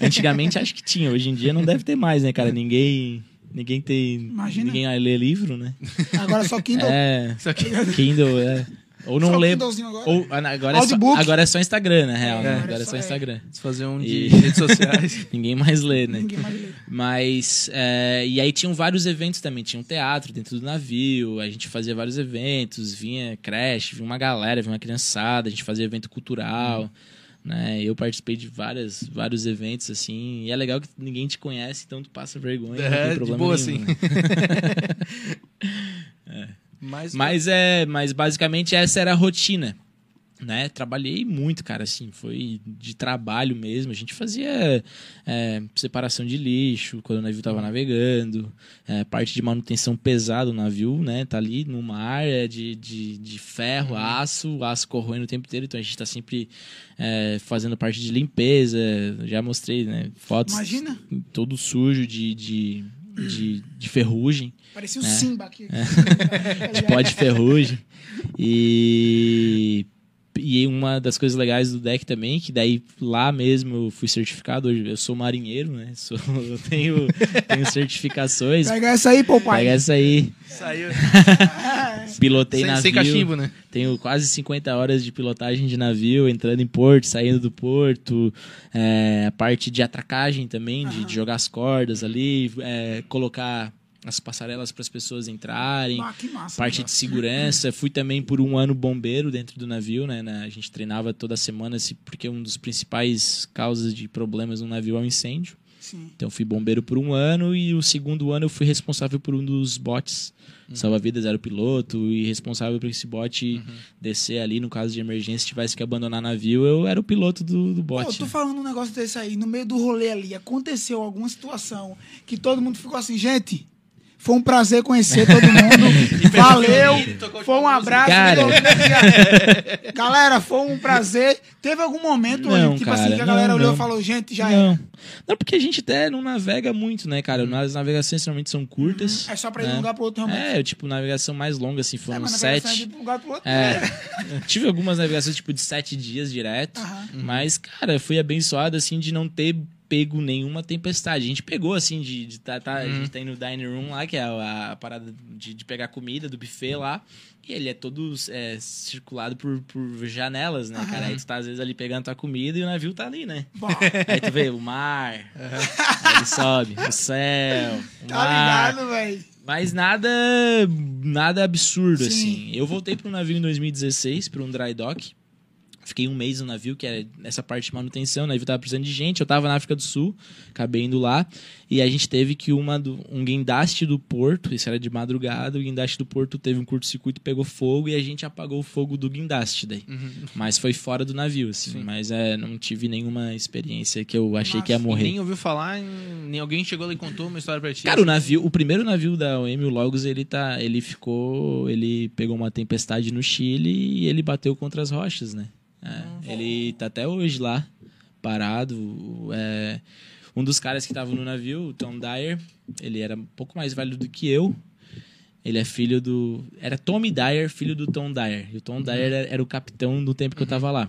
Speaker 4: é, antigamente acho que tinha. Hoje em dia não deve ter mais, né, cara? Ninguém. Ninguém tem.
Speaker 1: Imagina.
Speaker 4: Ninguém lê livro, né?
Speaker 1: Agora só Kindle.
Speaker 4: É.
Speaker 2: Aqui.
Speaker 4: Kindle, é. Ou não
Speaker 1: Só o
Speaker 4: lê.
Speaker 1: Kindlezinho agora.
Speaker 4: Ou, ah, agora, é só, agora é só Instagram, na real. né?
Speaker 1: É.
Speaker 4: Agora é
Speaker 1: Só
Speaker 4: só
Speaker 1: é.
Speaker 4: Instagram.
Speaker 2: Se fazer um de
Speaker 4: E-
Speaker 2: redes sociais. [laughs]
Speaker 4: Ninguém mais lê, né?
Speaker 1: Ninguém mais lê.
Speaker 4: Mas. é, e aí tinham vários eventos também. Tinha um teatro dentro do navio, a gente fazia vários eventos, vinha creche, vinha uma galera, vinha uma criançada, a gente fazia evento cultural. Né? Eu participei de várias, vários eventos, assim, e é legal que ninguém te conhece, então tu passa vergonha, não
Speaker 2: É,
Speaker 4: tem
Speaker 2: de
Speaker 4: problema
Speaker 2: boa,
Speaker 4: nenhum,
Speaker 2: assim. [laughs] Mas,
Speaker 4: Mas é, mas basicamente essa era a rotina, né? Trabalhei muito, cara, assim, foi de trabalho mesmo. A gente fazia é, separação de lixo quando o navio tava navegando, é, parte de manutenção pesada do navio, né? Tá ali no mar, é de, de, de ferro, aço, aço corroendo o tempo inteiro, então a gente tá sempre é, fazendo parte de limpeza. Já mostrei, né? Fotos
Speaker 1: Imagina.
Speaker 4: todo sujo de, de, de, de ferrugem
Speaker 1: Parecia o
Speaker 4: É.
Speaker 1: Simba aqui. [laughs]
Speaker 4: de pó de ferrugem. E, e uma das coisas legais do deck também, que daí lá mesmo eu fui certificado, hoje eu sou marinheiro, né? [laughs] Sou, eu tenho, tenho certificações.
Speaker 1: Pega essa aí, pô, pai.
Speaker 4: Pega essa aí.
Speaker 2: Saiu [laughs]
Speaker 4: Pilotei
Speaker 2: sem,
Speaker 4: navio.
Speaker 2: sem cachimbo, né?
Speaker 4: Tenho quase 50 horas de pilotagem de navio, entrando em porto, saindo do porto. É, a parte de atracagem também, de, de jogar as cordas ali, é, colocar as passarelas para as pessoas entrarem
Speaker 1: Ah, que massa.
Speaker 4: parte de segurança. Fui também por um ano bombeiro dentro do navio, né? A gente treinava toda semana, se- porque um dos principais causas de problemas no navio é o incêndio.
Speaker 1: Sim.
Speaker 4: Então fui bombeiro por um ano e o segundo ano eu fui responsável por um dos botes. Salva-vidas era o piloto e responsável por esse bote descer ali no caso de emergência, se tivesse que abandonar navio, eu era o piloto do, do
Speaker 1: Pô, eu
Speaker 4: bote.
Speaker 1: tô falando um negócio desse aí, no meio do rolê ali, aconteceu alguma situação que todo mundo ficou assim, gente, foi um prazer conhecer todo mundo. [laughs] Valeu. Foi um abraço.
Speaker 4: Cara. [laughs]
Speaker 1: Galera, foi um prazer. Teve algum momento
Speaker 4: Não,
Speaker 1: onde, tipo assim,
Speaker 4: cara,
Speaker 1: que a galera
Speaker 4: não,
Speaker 1: olhou e falou, gente, já
Speaker 4: não.
Speaker 1: era.
Speaker 4: Não, porque a gente até não navega muito, né, cara? As navegações normalmente são curtas.
Speaker 1: É só pra ir de
Speaker 4: né?
Speaker 1: um lugar pro outro, realmente.
Speaker 4: É, tipo, navegação mais longa, assim,
Speaker 1: É,
Speaker 4: foram
Speaker 1: verdade,
Speaker 4: sete.
Speaker 1: de um lugar pro outro.
Speaker 4: É, [laughs] tive algumas navegações, tipo, de sete dias direto.
Speaker 1: Aham.
Speaker 4: Mas, cara, fui abençoado, assim, de não ter pego nenhuma tempestade. A gente pegou, assim, de, de tá, tá- a gente tá indo no dining room lá, que é a, a parada de, de pegar comida do buffet lá. E ele é todo é, circulado por, por janelas, né, cara? Aí tu tá, às vezes, ali pegando tua comida e o navio tá ali, né?
Speaker 1: Bom, [laughs]
Speaker 4: Aí tu vê o mar, aí ele sobe, o céu, o
Speaker 1: tá
Speaker 4: mar.
Speaker 1: ligado, velho?
Speaker 4: Mas nada nada absurdo,
Speaker 1: Sim.
Speaker 4: assim. Eu voltei para um navio em 2016, para um dry dock. Fiquei um mês no navio, que era essa parte de manutenção. O navio tava precisando de gente. Eu tava na África do Sul, acabei indo lá. E a gente teve que uma do, um guindaste do porto, isso era de madrugada, o guindaste do porto teve um curto-circuito, pegou fogo e a gente apagou o fogo do guindaste daí. Mas foi fora do navio, assim.
Speaker 2: Sim.
Speaker 4: Mas é, não tive nenhuma experiência que eu achei que ia
Speaker 1: Nossa,
Speaker 4: morrer.
Speaker 2: Nem ouviu falar, em- nem alguém chegou lá e contou uma história pra ti.
Speaker 4: Cara, o navio, o primeiro navio da OM, o Logos, ele tá, ele ficou, ele pegou uma tempestade no Chile e ele bateu contra as rochas, né? É, ele tá até hoje lá, parado. É, um dos caras que tava no navio, o Tom Dyer, ele era um pouco mais velho do que eu. Ele é filho do. Era Tommy Dyer, filho do Tom Dyer. E o Tom Dyer era, era o capitão no tempo que eu tava lá.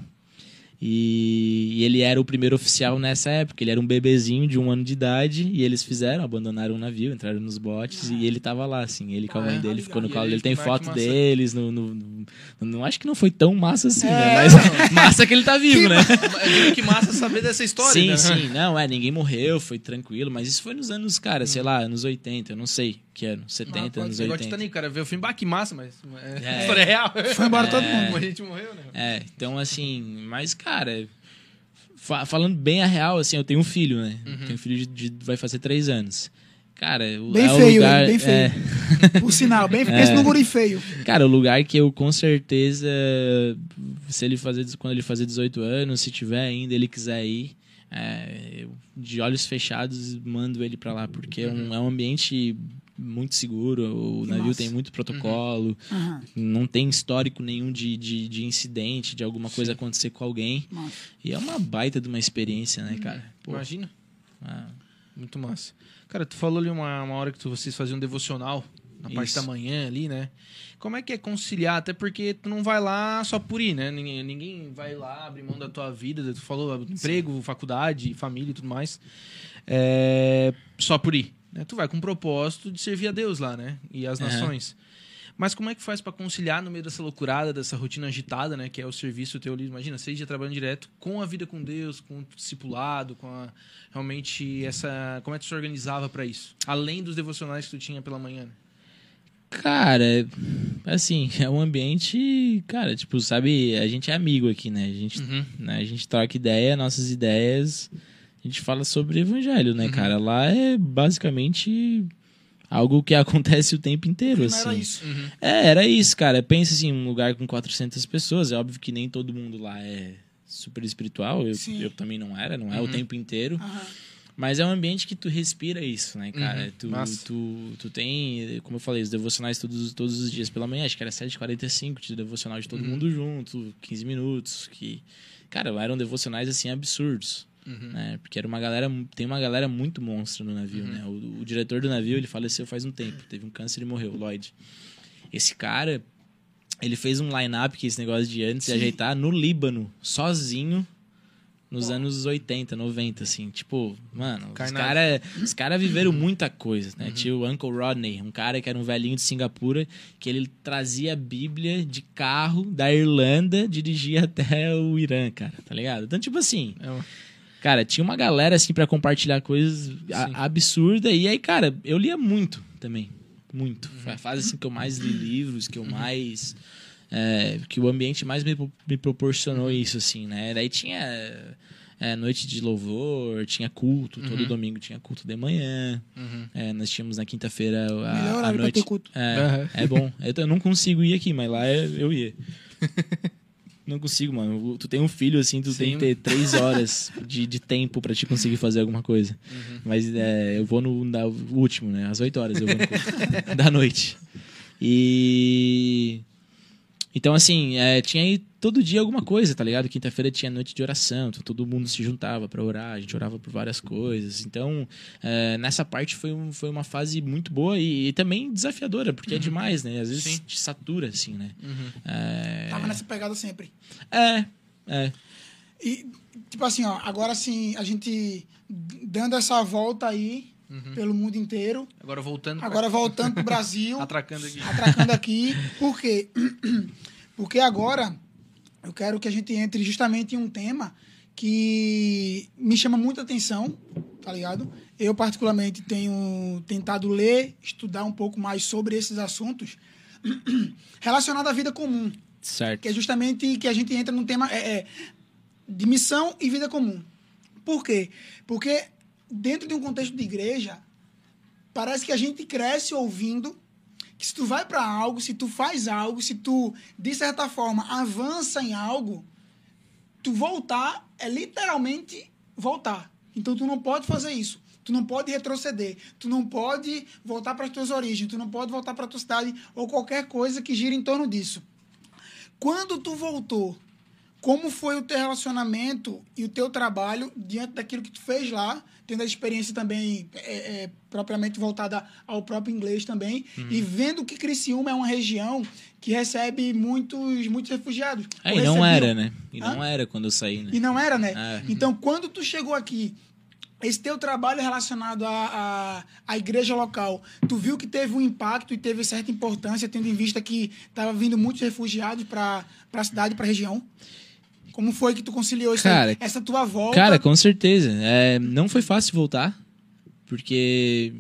Speaker 4: E, ele era o primeiro oficial nessa época. Ele era um bebezinho de um ano de idade. E eles fizeram, abandonaram o navio, entraram nos botes. E ele tava lá, assim. Ele com a
Speaker 2: Ah,
Speaker 4: mãe
Speaker 2: é?
Speaker 4: dele ficou no colo
Speaker 2: E
Speaker 4: dele.
Speaker 2: aí,
Speaker 4: Tem
Speaker 2: ah, que
Speaker 4: foto
Speaker 2: massa.
Speaker 4: deles. No, no- no- não acho que não foi tão massa assim,
Speaker 1: É,
Speaker 4: né? Mas [laughs] massa que ele tá vivo, né?
Speaker 2: Eu digo que massa saber dessa história,
Speaker 4: sim,
Speaker 2: né?
Speaker 4: sim. Não, é, ninguém morreu, foi tranquilo. Mas isso foi nos anos, cara, sei lá, anos 80. Eu não sei que ano. 70,
Speaker 2: Pode
Speaker 4: anos
Speaker 2: ser igual
Speaker 4: 80.
Speaker 2: Titanic, cara. Vê o filme, bah, que massa, mas é,
Speaker 4: É. [laughs]
Speaker 2: a história é real.
Speaker 1: Foi embora todo mundo.
Speaker 2: Muita gente morreu, né?
Speaker 4: É, então assim, mas cara, fa- falando bem a real, assim, eu tenho um filho, né? Tenho um filho de, de- vai fazer três anos. Cara, o-
Speaker 1: Bem
Speaker 4: é o
Speaker 1: feio,
Speaker 4: lugar,
Speaker 1: ele, bem feio.
Speaker 4: é,
Speaker 1: Por sinal, bem [laughs] feio. Pensa no guri feio.
Speaker 4: cara, o lugar que eu com certeza, se ele fazer, quando ele fazer 18 anos, se tiver ainda, ele quiser ir, é, eu, de olhos fechados, mando ele pra lá, porque é, um, é um ambiente muito seguro, o
Speaker 1: Que
Speaker 4: navio
Speaker 1: massa.
Speaker 4: tem muito protocolo,
Speaker 1: Aham.
Speaker 4: não tem histórico nenhum de, de, de incidente, de alguma coisa acontecer com alguém.
Speaker 1: Massa.
Speaker 4: E é uma baita de uma experiência, né, cara? Pô,
Speaker 2: Imagina.
Speaker 4: ah,
Speaker 2: Muito massa. Cara, tu falou ali uma, uma hora que tu- vocês faziam um devocional na parte
Speaker 4: Isso.
Speaker 2: da manhã ali, né? Como é que é conciliar? Até porque tu não vai lá só por ir, né? Ninguém, ninguém vai lá abrir mão da tua vida. Tu falou emprego, faculdade, família e tudo mais. É, só por ir. Né? Tu vai com o propósito de servir a Deus lá, né? E as nações. Mas como é que faz pra conciliar no meio dessa loucurada, dessa rotina agitada, né? Que é o serviço teu ali, imagina, seis dias trabalhando direto com a vida com Deus, com o discipulado, com a, realmente essa... Como é que tu se organizava pra isso? Além dos devocionais que tu tinha pela manhã, né?
Speaker 4: Cara, assim, é um ambiente, cara, tipo, sabe, a gente é amigo aqui, né? A gente,
Speaker 2: Uhum.
Speaker 4: né, a gente troca ideia, nossas ideias, a gente fala sobre evangelho, né, cara? Lá é basicamente algo que [laughs] acontece o tempo inteiro, assim.
Speaker 1: era isso.
Speaker 4: É, era isso, cara. Pensa assim, um lugar com 400 pessoas, é óbvio que nem todo mundo lá é super espiritual, eu, eu também não era, não é o tempo inteiro. Mas é um ambiente que tu respira isso, né, cara?
Speaker 2: Uhum,
Speaker 4: Tu,
Speaker 2: massa.
Speaker 4: tu, tu tem, como eu falei, os devocionais todos, todos os dias pela manhã, acho que era 7h45, tinha devocional de todo
Speaker 2: Uhum.
Speaker 4: mundo junto, 15 minutos, que... Cara, eram devocionais, assim, absurdos,
Speaker 2: Uhum.
Speaker 4: né? Porque era uma galera, tem uma galera muito monstra no
Speaker 2: Uhum.
Speaker 4: navio, né? O, o diretor do navio, ele faleceu faz um tempo, teve um câncer e morreu, Lloyd. Esse cara, ele fez um line-up, que é esse negócio de antes, de ajeitar, no Líbano, sozinho, nos anos 80, 90, assim. Tipo, mano, os
Speaker 2: Carnage.
Speaker 4: caras os cara viveram muita coisa,
Speaker 2: Uhum.
Speaker 4: né? Tinha o Uncle Rodney, um cara que era um velhinho de Singapura, que ele trazia a Bíblia de carro da Irlanda, dirigia até o Irã, cara, tá ligado? Então, tipo assim,
Speaker 2: É uma-
Speaker 4: cara, tinha uma galera, assim, pra compartilhar coisas a- absurda. E aí, cara, eu lia muito também. Muito.
Speaker 2: Uhum.
Speaker 4: Foi a fase, assim, que eu mais li livros, que eu mais... é, que o ambiente mais me, me proporcionou isso, assim, né? Daí tinha é, noite de louvor, tinha culto, todo domingo tinha culto de manhã.
Speaker 2: Uhum.
Speaker 4: É, nós tínhamos na quinta-feira a, a
Speaker 1: horário pra
Speaker 4: noite.
Speaker 1: ter culto.
Speaker 4: É,
Speaker 2: Aham.
Speaker 4: é bom. Eu, eu não consigo ir aqui, mas lá é- eu ia. [laughs] Não consigo, mano. Tu tem um filho assim, tu tem
Speaker 2: Sim.
Speaker 4: que ter três horas de, de tempo pra te conseguir fazer alguma coisa. Mas é, eu vou no o último, né? Às 8 horas eu vou no [laughs] da noite. E. Então, assim, é, tinha aí todo dia alguma coisa, tá ligado? Quinta-feira tinha noite de oração, então todo mundo se juntava pra orar, a gente orava por várias coisas. Então, é, nessa parte foi, um- foi uma fase muito boa e, e também desafiadora, porque é demais, né? Às vezes
Speaker 2: Sim.
Speaker 4: te satura, assim, né?
Speaker 2: Uhum.
Speaker 4: É,
Speaker 1: Tava nessa pegada sempre.
Speaker 4: é, é.
Speaker 1: E, tipo assim, ó, agora assim, a gente dando essa volta aí pelo mundo inteiro.
Speaker 2: Agora voltando. pra-
Speaker 1: Agora voltando pro [laughs] Brasil.
Speaker 2: Atracando aqui.
Speaker 1: atracando aqui. Por quê? [clears throat] Porque agora eu quero que a gente entre justamente em um tema que me chama muita atenção, tá ligado? Eu, particularmente, tenho tentado ler, estudar um pouco mais sobre esses assuntos [clears throat] relacionados à vida comum,
Speaker 4: Certo.
Speaker 1: que é justamente que a gente entra num tema é, é, de missão e vida comum. Por quê? Porque dentro de um contexto de igreja, parece que a gente cresce ouvindo que se tu vai para algo, se tu faz algo, se tu, de certa forma, avança em algo, tu voltar é literalmente voltar. Então tu não pode fazer isso. Tu não pode retroceder. Tu não pode voltar para as tuas origens. Tu não pode voltar para tua cidade ou qualquer coisa que gira em torno disso. Quando tu voltou, como foi o teu relacionamento e o teu trabalho diante daquilo que tu fez lá, tendo a experiência também é, é, propriamente voltada ao próprio inglês também, e vendo que Criciúma é uma região que recebe muitos, muitos refugiados.
Speaker 4: É, e não era, né? E não
Speaker 1: Hã?
Speaker 4: era quando eu saí, né?
Speaker 1: E não era, né?
Speaker 4: É.
Speaker 1: Então, quando tu chegou aqui, esse teu trabalho relacionado à, à, à igreja local, tu viu que teve um impacto e teve certa importância, tendo em vista que estava vindo muitos refugiados para a cidade, para a região? Como foi que tu conciliou isso?
Speaker 4: Cara,
Speaker 1: essa tua volta?
Speaker 4: Cara, com certeza. É, não foi fácil voltar, porque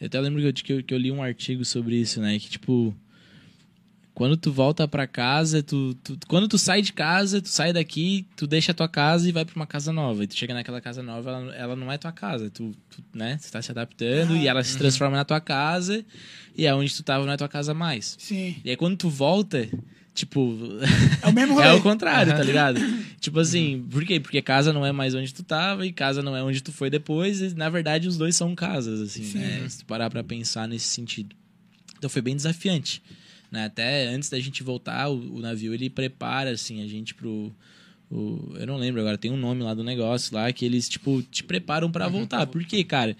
Speaker 4: eu até lembro que eu, que eu, li um artigo sobre isso, né? Que, tipo, quando tu volta pra casa, tu, tu- quando tu sai de casa, tu sai daqui, tu deixa a tua casa e vai pra uma casa nova. E tu chega naquela casa nova, ela, ela não é tua casa. Tu, tu, né? Tu tá se adaptando e ela se transforma na tua casa e aonde tu tava não é tua casa mais.
Speaker 1: Sim.
Speaker 4: E aí quando tu volta, tipo,
Speaker 1: É o mesmo rolê. [laughs]
Speaker 4: é o contrário, tá ligado? Tipo assim, por quê? Porque casa não é mais onde tu tava e casa não é onde tu foi depois. E, na verdade, os dois são casas, assim,
Speaker 1: Sim.
Speaker 4: né? Se tu parar pra pensar nesse sentido. Então foi bem desafiante. Né? Até antes da gente voltar, o, o navio ele prepara, assim, a gente pro. o- eu não lembro agora, tem um nome lá do negócio lá que eles, tipo, te preparam pra voltar. Por quê, cara?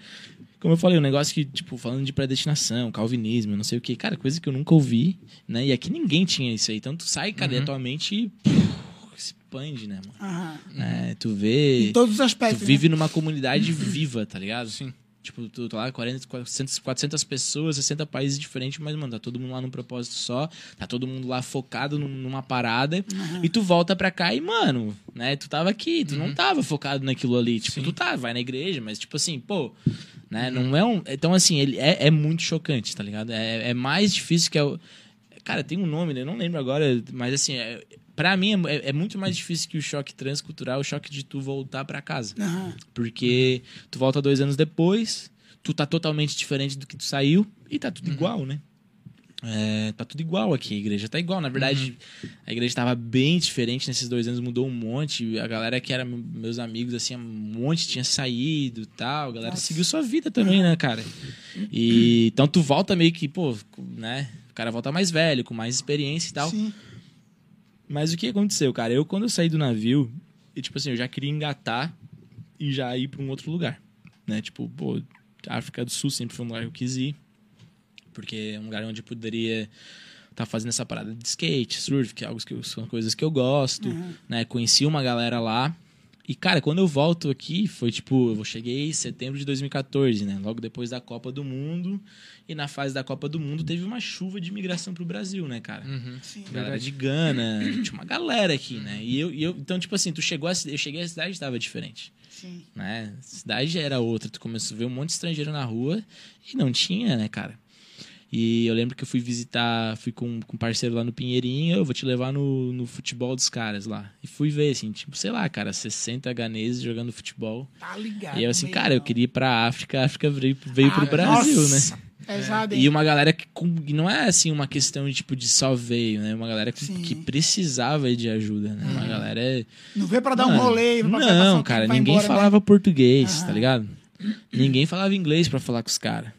Speaker 4: Como eu falei, um negócio que, tipo, falando de predestinação, calvinismo, não sei o quê, cara, coisa que eu nunca ouvi, né? E aqui ninguém tinha isso aí. Então tu sai, cara, e a tua mente puf, expande, né, mano?
Speaker 1: Aham.
Speaker 4: É, tu vê.
Speaker 1: Em todos os
Speaker 4: Tu
Speaker 1: aspectos. né?
Speaker 4: vive numa comunidade viva, tá ligado?
Speaker 2: Sim.
Speaker 4: Tipo, tu tá lá, 40, 400, 400 pessoas, 60 países diferentes, mas, mano, tá todo mundo lá num propósito só, tá todo mundo lá focado num- numa parada, e tu volta pra cá e, mano, né, tu tava aqui, tu não tava focado naquilo ali. Tipo, tu tá, vai na igreja, mas, tipo assim, pô, né, não é um. Então, assim, ele é, é muito chocante, tá ligado? É, é mais difícil que é o. Cara, tem um nome, né? Eu não lembro agora, mas assim, é, pra mim é, é muito mais difícil que o choque transcultural, o choque de tu voltar pra casa.
Speaker 1: Aham.
Speaker 4: Porque tu volta dois anos depois, tu tá totalmente diferente do que tu saiu e tá tudo igual, né? É, tá tudo igual aqui, a igreja tá igual. Na verdade, a igreja tava bem diferente nesses dois anos, mudou um monte. A galera que era meus amigos, assim, um monte tinha saído e tal. A galera seguiu sua vida também, né, cara? E então tu volta meio que, pô, né? O cara volta mais velho, com mais experiência e tal.
Speaker 1: Sim.
Speaker 4: Mas o que aconteceu, cara? Eu, quando eu saí do navio, e, tipo assim, eu já queria engatar e já ir pra um outro lugar. Né? Tipo, pô, África do Sul sempre foi um lugar que eu quis ir. Porque é um lugar onde eu poderia estar fazendo essa parada de skate, surf, que é algo que eu- são coisas que eu gosto. Né? Conheci uma galera lá. E, cara, quando eu volto aqui, foi tipo, eu cheguei em setembro de 2014, né? Logo depois da Copa do Mundo. E na fase da Copa do Mundo teve uma chuva de imigração pro Brasil, né, cara?
Speaker 1: Sim.
Speaker 4: galera de Gana, [clears throat] tinha uma galera aqui, né? E eu, e eu então, tipo assim, tu chegou a, eu cheguei à cidade e tava diferente,
Speaker 1: Sim.
Speaker 4: né? A cidade já era outra, tu começou a ver um monte de estrangeiro na rua e não tinha, né, cara? E eu lembro que eu fui visitar, fui com, com um parceiro lá no Pinheirinho, eu vou te levar no, no futebol dos caras lá. E fui ver, assim, tipo, sei lá, cara, 60 ganeses jogando futebol.
Speaker 1: Tá ligado.
Speaker 4: e eu assim, cara, eu queria ir pra África, a África veio, veio pro
Speaker 1: Ah,
Speaker 4: Brasil,
Speaker 1: nossa,
Speaker 4: né?
Speaker 1: Hein?
Speaker 4: E uma galera que não é assim uma questão de tipo de só veio, né? Uma galera que, que precisava de ajuda, né? Uma galera.
Speaker 1: Não veio pra dar um rolê. pra
Speaker 4: Não, cara, ninguém
Speaker 1: embora, né?
Speaker 4: falava português,
Speaker 1: Aham.
Speaker 4: tá ligado? Ninguém falava inglês pra falar com os caras.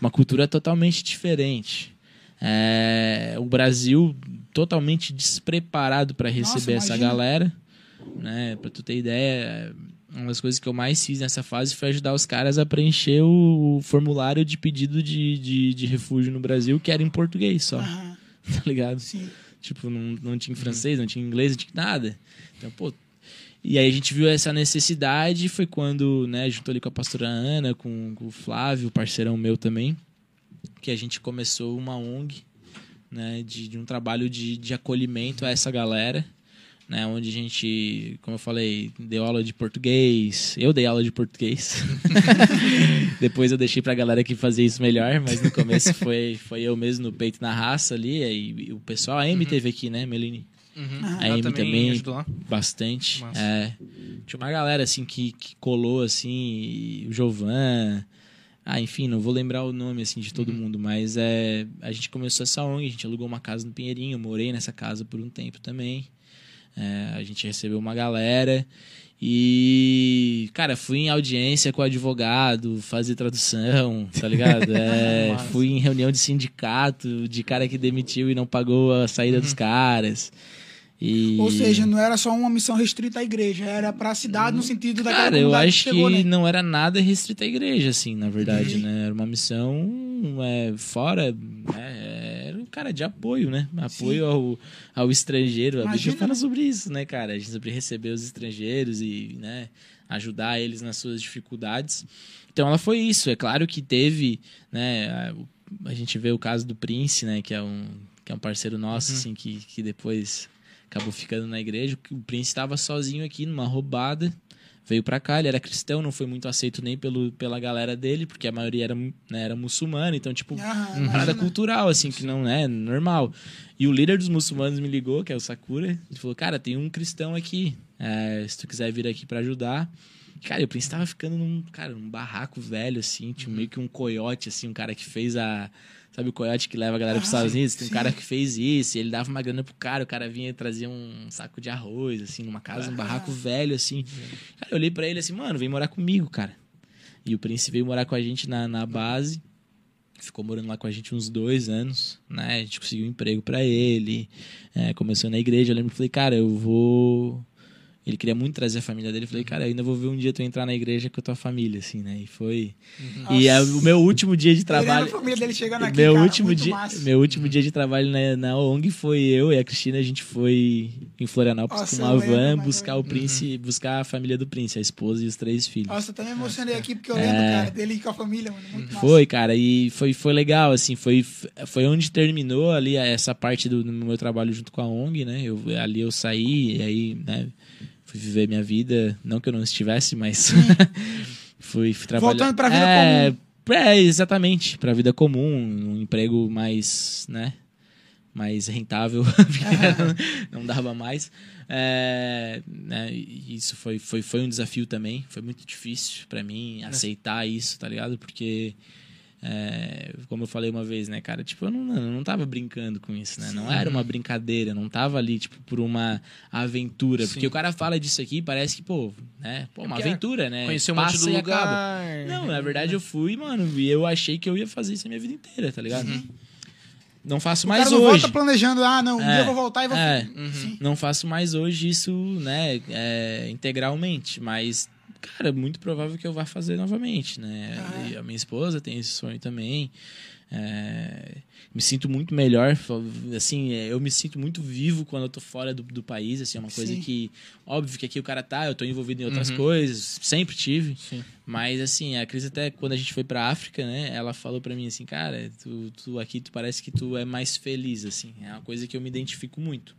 Speaker 4: Uma cultura totalmente diferente. É, o Brasil totalmente despreparado pra receber essa
Speaker 1: imagina.
Speaker 4: galera, né? Para tu ter ideia, uma das coisas que eu mais fiz nessa fase foi ajudar os caras a preencher o formulário de pedido de, de, de refúgio no Brasil, que era em português só,
Speaker 1: Aham, [laughs]
Speaker 4: tá ligado?
Speaker 1: Sim.
Speaker 4: Tipo, não, não tinha em francês, não tinha em inglês, não tinha nada. Então, pô. E aí a gente viu essa necessidade, foi quando, né, junto ali com a pastora Ana, com, com o Flávio, parceirão meu também, que a gente começou uma ONG, né, de, de um trabalho de, de acolhimento a essa galera, né, onde a gente, como eu falei, deu aula de português, eu dei aula de português. [laughs] Depois eu deixei pra galera que fazia isso melhor, mas no começo foi, foi eu mesmo no peito na raça ali, e, e o pessoal, a Amy teve aqui, né, Meline?
Speaker 2: Uhum.
Speaker 4: A
Speaker 2: Ela
Speaker 4: Amy também,
Speaker 2: lá.
Speaker 4: bastante. É, tinha uma galera assim que, que colou assim, o Jovan. Ah, enfim, não vou lembrar o nome assim de todo mundo, mas é, a gente começou essa ONG, a gente alugou uma casa no Pinheirinho, morei nessa casa por um tempo também. É, a gente recebeu uma galera e, cara, fui em audiência com o advogado, fazer tradução, tá ligado? [laughs] É, fui em reunião de sindicato, de cara que demitiu e não pagou a saída dos caras. E...
Speaker 1: Ou seja, não era só uma missão restrita à igreja, era pra cidade no sentido daquela
Speaker 4: Cara, eu acho que,
Speaker 1: chegou, né?
Speaker 4: não era nada restrito à igreja, assim, na verdade,
Speaker 1: Uhum.
Speaker 4: né? Era uma missão é, fora, né? Era um cara de apoio, né? Apoio ao, ao estrangeiro. A Bíblia
Speaker 1: Imagina,
Speaker 4: fala
Speaker 1: né?
Speaker 4: sobre isso, né, cara? A gente sobre receber os estrangeiros e, né, ajudar eles nas suas dificuldades. Então ela foi isso. É claro que teve, né? A, a gente vê o caso do Prince, né? Que é um, que é um parceiro nosso, assim, que, que depois acabou ficando na igreja. O Prince estava sozinho aqui numa roubada. Veio pra cá, ele era cristão, não foi muito aceito nem pelo, pela galera dele, porque a maioria era, né, era muçulmana, então, tipo, parada cultural, assim, que não é normal. E o líder dos muçulmanos me ligou, que é o Sakura, ele falou, cara, tem um cristão aqui, é, se tu quiser vir aqui pra ajudar. Cara, e o Prince tava ficando num, cara, num barraco velho, assim, tinha meio que um coiote, assim, um cara que fez a... Sabe o coiote que leva a galera pros
Speaker 1: Ah,
Speaker 4: Estados
Speaker 1: sim,
Speaker 4: Unidos? Tem um cara que fez isso, e ele dava uma grana pro cara, o cara vinha e trazia um saco de arroz, assim, numa casa, um barraco velho, assim. Cara, eu olhei pra ele assim, mano, vem morar comigo, cara. E o Prince veio morar com a gente na, na base. Ficou morando lá com a gente uns dois anos, né? A gente conseguiu um emprego pra ele. é, começou na igreja. Eu lembro que falei, cara, eu vou. Ele queria muito trazer a família dele. Eu falei, cara, eu ainda vou ver um dia tu entrar na igreja com a tua família, assim, né? E foi. E é o meu último dia de
Speaker 1: Trabalho. a família dele chegando aqui,
Speaker 4: meu
Speaker 1: cara,
Speaker 4: último dia,
Speaker 1: massa.
Speaker 4: meu último dia de trabalho na, na ONG foi eu e a Cristina, a gente foi em Florianópolis
Speaker 1: Nossa,
Speaker 4: com uma van buscar o príncipe, buscar a família do príncipe, a esposa e os três filhos.
Speaker 1: Nossa, eu me emocionei aqui porque eu lembro,
Speaker 4: É.
Speaker 1: cara, dele com a família, mano. Muito massa.
Speaker 4: Foi, cara, e foi, foi legal, assim, foi, foi onde terminou ali essa parte do, do meu trabalho junto com a ONG, né? Eu, ali eu saí, e aí, né, fui viver minha vida, não que eu não estivesse, mas [laughs] fui, fui trabalhar.
Speaker 1: Voltando pra vida
Speaker 4: é, É, exatamente, pra vida comum, um emprego mais, né, mais rentável, [laughs] porque não dava mais. É, né, isso foi, foi, foi um desafio também, foi muito difícil pra mim aceitar isso, tá ligado? Porque, é, como eu falei uma vez, né, cara, tipo, eu não, eu não tava brincando com isso, né? Não era uma brincadeira, não tava ali, tipo, por uma aventura. Porque o cara fala disso aqui, parece que, pô, né, pô, uma
Speaker 2: porque
Speaker 4: aventura, né?
Speaker 2: Conhecer um monte
Speaker 4: Passa
Speaker 2: do
Speaker 4: e acaba.
Speaker 2: lugar.
Speaker 4: Não, na verdade eu fui, mano, e eu achei que eu ia fazer isso a minha vida inteira, tá ligado? Não faço
Speaker 1: O
Speaker 4: mais
Speaker 1: cara não
Speaker 4: hoje.
Speaker 1: volta planejando, ah, não, um
Speaker 4: É,
Speaker 1: dia eu vou voltar e vou.
Speaker 4: é.
Speaker 1: Sim.
Speaker 4: Não faço mais hoje isso, né, é, integralmente, mas, cara, é muito provável que eu vá fazer novamente, né?
Speaker 1: Ah, é?
Speaker 4: E a minha esposa tem esse sonho também. É, me sinto muito melhor, assim, é, eu me sinto muito vivo quando eu tô fora do, do país, assim, é uma coisa
Speaker 1: Sim.
Speaker 4: que, óbvio que aqui o cara tá, eu tô envolvido em outras coisas, sempre tive, mas assim, a Cris até quando a gente foi pra África, né, ela falou pra mim assim, cara, tu, tu aqui, tu parece que tu é mais feliz, assim, é uma coisa que eu me identifico muito.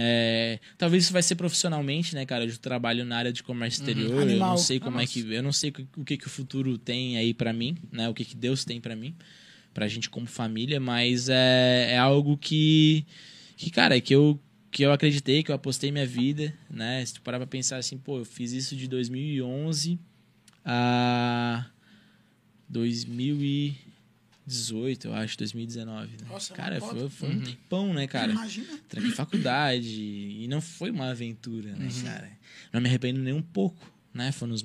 Speaker 4: É, talvez isso vai ser profissionalmente, né, cara? Eu trabalho na área de comércio exterior. Eu
Speaker 1: Animal.
Speaker 4: não sei como é que eu não sei o que, que o futuro tem aí pra mim, né? O que, que Deus tem pra mim, pra gente como família, mas é, é algo que que cara, que eu que eu acreditei, que eu apostei minha vida, né? Se tu parar pra pensar assim, pô, eu fiz isso de 2011 a 2018, eu acho, 2019. Né?
Speaker 1: Nossa,
Speaker 4: cara,
Speaker 1: mas
Speaker 4: foi, foi um tempão, né, cara?
Speaker 1: Imagina.
Speaker 4: Tranquei faculdade e não foi uma aventura, né,
Speaker 1: Uhum.
Speaker 4: cara? Não me arrependo nem um pouco, né? Foram, os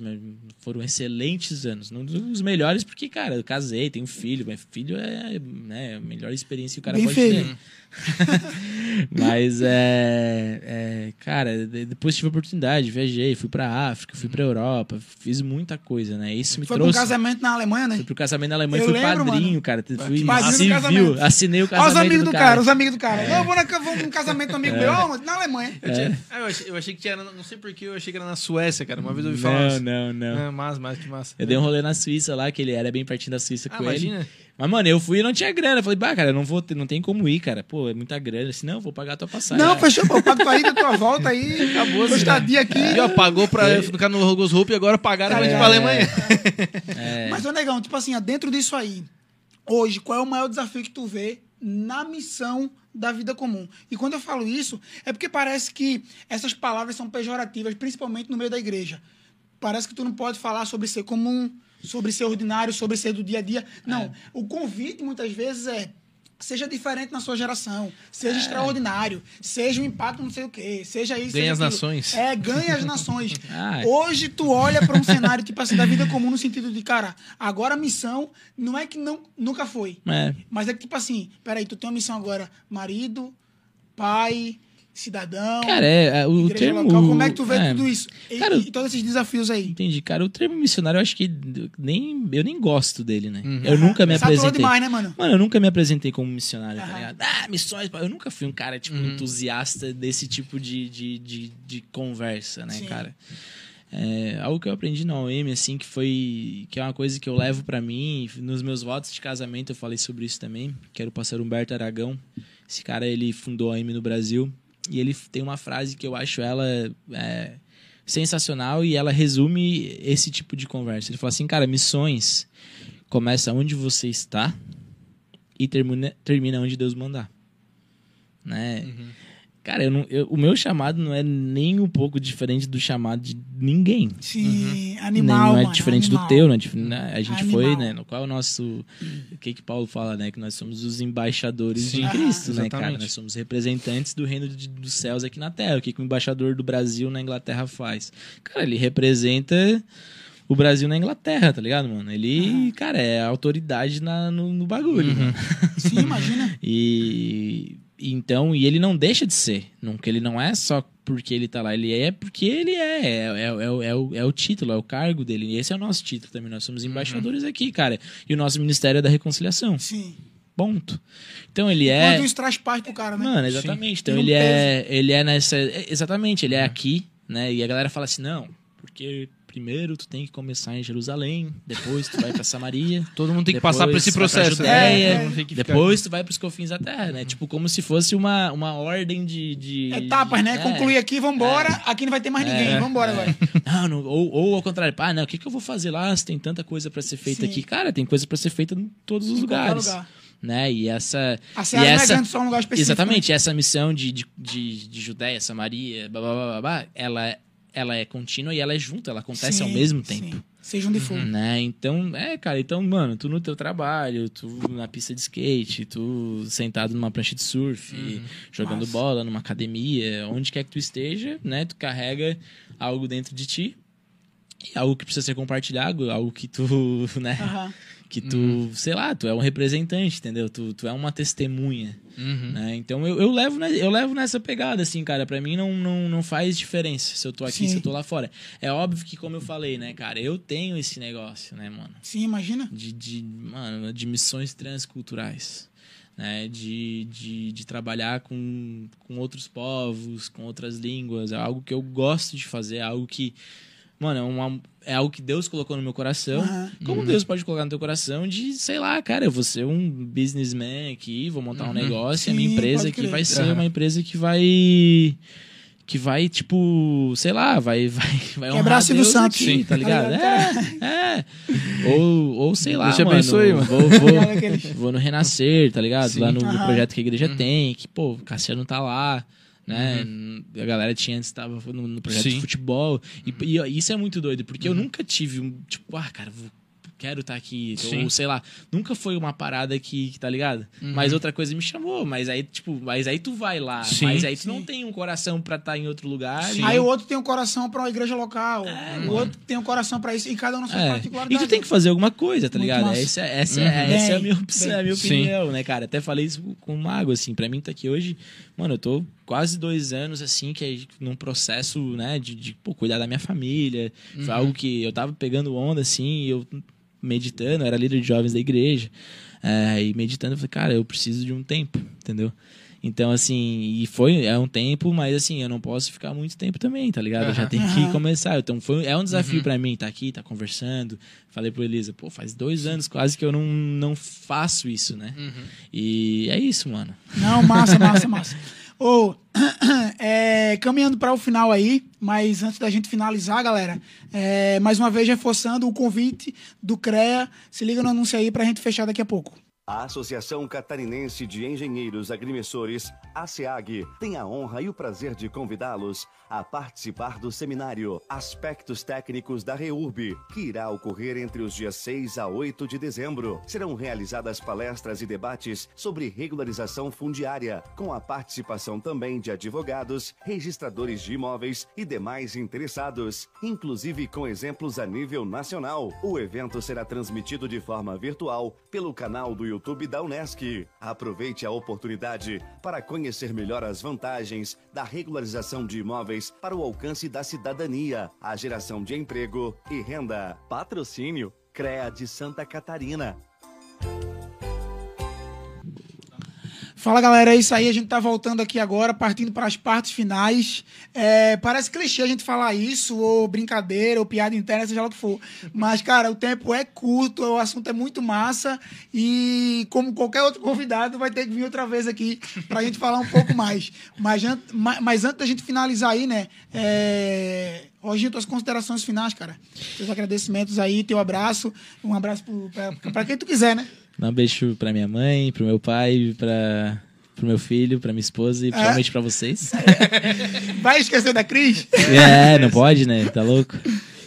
Speaker 4: foram excelentes anos. Não dos melhores porque, cara, eu casei, tenho um filho. Meu filho é né, a melhor experiência que o cara
Speaker 1: Bem
Speaker 4: pode
Speaker 1: feio.
Speaker 4: ter. [laughs] Mas, é, é, Cara, de- depois tive a oportunidade, viajei, fui pra África, fui pra Europa, fiz muita coisa, né? Isso me
Speaker 1: Foi pra um
Speaker 4: trouxe...
Speaker 1: casamento na Alemanha, né?
Speaker 4: Fui pro casamento na Alemanha,
Speaker 1: Eu
Speaker 4: fui
Speaker 1: lembro,
Speaker 4: padrinho,
Speaker 1: mano.
Speaker 4: cara. Fui
Speaker 1: Padrinho no
Speaker 4: civil, assinei o
Speaker 1: Olha
Speaker 4: casamento
Speaker 1: os amigos do cara, os
Speaker 4: cara.
Speaker 1: amigos do cara. Não, eu vou, na, vou num casamento do amigo meu, ó, na Alemanha.
Speaker 2: Eu, tinha- ah, eu, achei, eu achei que tinha. Não sei porquê, eu achei que era na Suécia, cara. Uma vez eu ouvi falar.
Speaker 4: Não,
Speaker 2: isso.
Speaker 4: não, não.
Speaker 2: Ah, massa, massa, que massa.
Speaker 4: Eu dei um rolê na Suíça lá, que ele era bem pertinho da Suíça
Speaker 2: Ah,
Speaker 4: com ele.
Speaker 2: imagina.
Speaker 4: Mas, mano, eu fui e não tinha grana. Eu falei, bah, cara, eu não vou ter, não tem como ir, cara. Pô, é muita grana. Assim, não, eu vou pagar a tua passagem.
Speaker 1: Não, fechou, pô. Pago tua ida, tua volta aí. Acabou, tua estadia aqui.
Speaker 2: E ó, pagou pra ficar no Rogos Hope e agora pagaram pra ir pra Alemanha.
Speaker 1: Mas, ô negão, tipo assim, ó, dentro disso aí, hoje, qual é o maior desafio que tu vê na missão da vida comum? E quando eu falo isso, é porque parece que essas palavras são pejorativas, principalmente no meio da igreja. Parece que tu não pode falar sobre ser comum, sobre ser ordinário, sobre ser do dia a dia. Não, o convite muitas vezes é seja diferente na sua geração, seja extraordinário, seja um impacto não sei o quê, seja isso,
Speaker 2: Ganhe
Speaker 1: seja
Speaker 2: as
Speaker 1: aquilo.
Speaker 2: nações.
Speaker 1: É, ganha as nações. [laughs]
Speaker 4: Ah, é.
Speaker 1: Hoje tu olha para um cenário tipo assim da vida comum no sentido de, cara, agora a missão não é que não, nunca foi.
Speaker 4: É.
Speaker 1: Mas é que tipo assim, peraí, tu tem uma missão agora, marido, pai, cidadão,
Speaker 4: Cara, é, é, o
Speaker 1: igreja
Speaker 4: termo...
Speaker 1: local, como é que tu vê
Speaker 4: é,
Speaker 1: tudo isso? E,
Speaker 4: Cara,
Speaker 1: e todos esses desafios aí.
Speaker 4: Entendi. Cara, o termo missionário, eu acho que nem, eu nem gosto dele, né?
Speaker 2: Uhum.
Speaker 4: Eu nunca me
Speaker 1: Saturou
Speaker 4: apresentei.
Speaker 1: demais, né, mano?
Speaker 4: Mano, eu nunca me apresentei como missionário, tá
Speaker 1: Aham.
Speaker 4: ligado? Ah, missões. Eu nunca fui um cara, tipo,
Speaker 2: Uhum.
Speaker 4: entusiasta desse tipo de, de, de, de conversa, né,
Speaker 1: Sim.
Speaker 4: cara? É, algo que eu aprendi na OM, assim, que foi. que é uma coisa que eu levo pra mim. Nos meus votos de casamento eu falei sobre isso também, que era o pastor Humberto Aragão. Esse cara, ele fundou a OM no Brasil. E ele tem uma frase que eu acho ela é, sensacional e ela resume esse tipo de conversa. Ele fala assim, cara, missões começa onde você está e termina, termina onde Deus mandar. Né? Cara, eu não, eu- o meu chamado não é nem um pouco diferente do chamado de ninguém.
Speaker 1: Sim,
Speaker 4: Nem-
Speaker 1: animal,
Speaker 4: não é
Speaker 1: mano,
Speaker 4: diferente
Speaker 1: animal.
Speaker 4: do teu, né? Dif- né? A gente foi,
Speaker 1: Animal.
Speaker 4: né? No qual é o nosso. O que que Paulo fala, né? Que nós somos os embaixadores
Speaker 2: Sim.
Speaker 4: de Cristo,
Speaker 2: Ah,
Speaker 4: né, cara? Nós somos representantes do reino de- dos céus aqui na terra. O que, que o embaixador do Brasil na Inglaterra faz? Cara, ele representa o Brasil na Inglaterra, tá ligado, mano? Ele, cara, é a autoridade na, no, no bagulho. mano.
Speaker 1: Sim, imagina. [laughs]
Speaker 4: E, então, e ele não deixa de ser. Nunca. Ele não é só porque ele tá lá. Ele é porque ele é. É, é, é, o- é o, é o título, é o cargo dele. E esse é o nosso título também. Nós somos embaixadores aqui, cara. E o nosso Ministério é da Reconciliação.
Speaker 1: Sim.
Speaker 4: Ponto. Então ele é.
Speaker 1: Quanto isso traz paz pro cara, né?
Speaker 4: Mano, exatamente. Então
Speaker 1: Tem um
Speaker 4: ele é, ele é nessa, é, exatamente, ele é aqui, né? E a galera fala assim: "Não, porque primeiro tu tem que começar em Jerusalém, depois tu vai pra Samaria, [laughs]
Speaker 2: Todo mundo tem que passar por esse processo.
Speaker 4: Judéia,
Speaker 2: né? Tem que ficar-
Speaker 4: depois tu vai pros confins da terra, né? Tipo como se fosse uma, uma ordem de, de
Speaker 1: Etapas, né?
Speaker 4: é.
Speaker 1: Concluir aqui, vambora. Aqui não vai ter mais ninguém. Vambora agora. [laughs]
Speaker 4: Não, não, ou, ou ao contrário, ah, não, o que, que eu vou fazer lá se tem tanta coisa pra ser feita
Speaker 1: Sim.
Speaker 4: aqui? Cara, tem coisa pra ser feita em todos os
Speaker 1: Em qualquer
Speaker 4: lugares.
Speaker 1: lugar.
Speaker 4: Né? E essa.
Speaker 1: A
Speaker 4: e
Speaker 1: Seara não é
Speaker 4: essa
Speaker 1: grande só um lugar específico.
Speaker 4: Exatamente, essa missão de, de, de, de Judéia, Samaria, blá, blá, blá, blá, blá, ela, é- ela é contínua e ela é junta, ela acontece ao
Speaker 1: Sim,
Speaker 4: mesmo
Speaker 1: sim.
Speaker 4: tempo.
Speaker 1: Seja onde for.
Speaker 4: Né? Então, é, cara, então, mano, tu no teu trabalho, tu na pista de skate, tu sentado numa prancha de surf, jogando
Speaker 1: Massa.
Speaker 4: bola numa academia, onde quer que tu esteja, né? Tu carrega algo dentro de ti, e algo que precisa ser compartilhado, algo que tu, [laughs] né?
Speaker 1: Aham.
Speaker 4: Que tu, sei lá, tu é um representante, entendeu? Tu, tu é uma testemunha.
Speaker 2: Uhum.
Speaker 4: Né? Então eu, eu, levo, eu levo nessa pegada, assim, cara. Pra mim não, não, não faz diferença se eu tô aqui,
Speaker 1: Sim.
Speaker 4: se eu tô lá fora. É óbvio que, como eu falei, né, cara, eu tenho esse negócio, né, mano?
Speaker 1: Sim, imagina.
Speaker 4: De, de, mano, de missões transculturais. Né, de, de, de trabalhar com, com outros povos, com outras línguas. É algo que eu gosto de fazer, é algo que. Mano, é, uma, é algo que Deus colocou no meu coração.
Speaker 1: Aham.
Speaker 4: Como Deus pode colocar no teu coração de, sei lá, cara, eu vou ser um businessman aqui, vou montar um negócio, e a minha
Speaker 1: Sim,
Speaker 4: empresa
Speaker 1: crer.
Speaker 4: vai ser uma empresa que vai. Que vai, tipo, sei lá, vai, [laughs] vai, vai
Speaker 1: Quebrar
Speaker 4: honrar
Speaker 1: Silvio
Speaker 4: Deus
Speaker 1: Santos.
Speaker 4: aqui,
Speaker 1: Sim.
Speaker 4: tá ligado? É, é. Ou, ou sei lá,
Speaker 2: te
Speaker 4: mano,
Speaker 2: abençoe, mano.
Speaker 4: Vou, vou, [laughs] vou no Renascer, tá ligado?
Speaker 2: Sim.
Speaker 4: Lá no, no projeto que a igreja
Speaker 2: Uhum.
Speaker 4: tem, que, pô, Cassiano tá lá, né? A galera tinha antes, tava no, no projeto
Speaker 2: Sim.
Speaker 4: de futebol. E, e, ó, isso é muito doido, porque eu nunca tive um, tipo, ah, cara, vou- quero estar aqui.
Speaker 2: Sim.
Speaker 4: Ou sei lá, nunca foi uma parada que, que tá ligado? Mas outra coisa me chamou, mas aí, tipo, mas aí tu vai lá.
Speaker 2: Sim.
Speaker 4: Mas aí tu
Speaker 1: Sim.
Speaker 4: não tem um coração pra estar em outro lugar. E-
Speaker 1: Aí o outro tem um coração pra uma igreja local.
Speaker 4: É,
Speaker 1: o
Speaker 4: mano.
Speaker 1: outro tem um coração pra isso. E cada um na sua
Speaker 4: É.
Speaker 1: particularidade.
Speaker 4: E tu tem que fazer alguma coisa, tá
Speaker 1: Muito
Speaker 4: ligado?
Speaker 1: massa.
Speaker 4: Essa, essa,
Speaker 2: Uhum.
Speaker 4: é, essa é a minha, opção, é a minha opinião, né, cara? Até falei isso com o Mago, assim, pra mim tá aqui hoje, mano, eu tô quase dois anos, assim, que é num processo, né, de, de pô, cuidar da minha família. Foi
Speaker 2: Uhum.
Speaker 4: algo que eu tava pegando onda, assim, e eu meditando, era líder de jovens da igreja, é, e meditando, eu falei, cara, eu preciso de um tempo, entendeu? Então, assim, e foi, é um tempo, mas assim, eu não posso ficar muito tempo também, tá ligado? Eu já tenho que começar. Então, foi, é um desafio
Speaker 2: Uhum.
Speaker 4: pra mim estar aqui, estar conversando. Falei pro Elisa, pô, faz dois anos quase que eu não, não faço isso, né?
Speaker 2: Uhum.
Speaker 4: E é isso, mano.
Speaker 1: Não, massa, massa, massa. [laughs] Ô, [clears throat] é, caminhando para o final aí, mas antes da gente finalizar, galera, é, mais uma vez reforçando o convite do CREA. Se liga no anúncio aí pra gente fechar daqui a pouco.
Speaker 3: A Associação Catarinense de Engenheiros Agrimensores, ASEAG, tem a honra e o prazer de convidá-los a participar do seminário Aspectos Técnicos da REURB, que irá ocorrer entre os dias 6 a 8 de dezembro. Serão realizadas palestras e debates sobre regularização fundiária, com a participação também de advogados, registradores de imóveis e demais interessados, inclusive com exemplos a nível nacional. O evento será transmitido de forma virtual pelo canal do YouTube da Unesc. Aproveite a oportunidade para conhecer melhor as vantagens da regularização de imóveis para o alcance da cidadania, a geração de emprego e renda. Patrocínio CREA de Santa Catarina.
Speaker 1: Fala galera, é isso aí. A gente tá voltando aqui agora, partindo para as partes finais. É, parece clichê a gente falar isso, ou brincadeira, ou piada interna, seja lá o que for. Mas, cara, o tempo é curto, o assunto é muito massa. E, como qualquer outro convidado, vai ter que vir outra vez aqui pra gente falar um pouco mais. Mas, mas antes da gente finalizar aí, né? É... Roginho, tuas considerações finais, cara. Teus agradecimentos aí, teu abraço. Um abraço pra quem tu quiser, né?
Speaker 4: Dá um beijo pra minha mãe, pro meu pai, pra, pro meu filho, pra minha esposa e principalmente pra vocês. [laughs]
Speaker 1: Vai esquecer da Cris?
Speaker 4: É, não pode, né? Tá louco?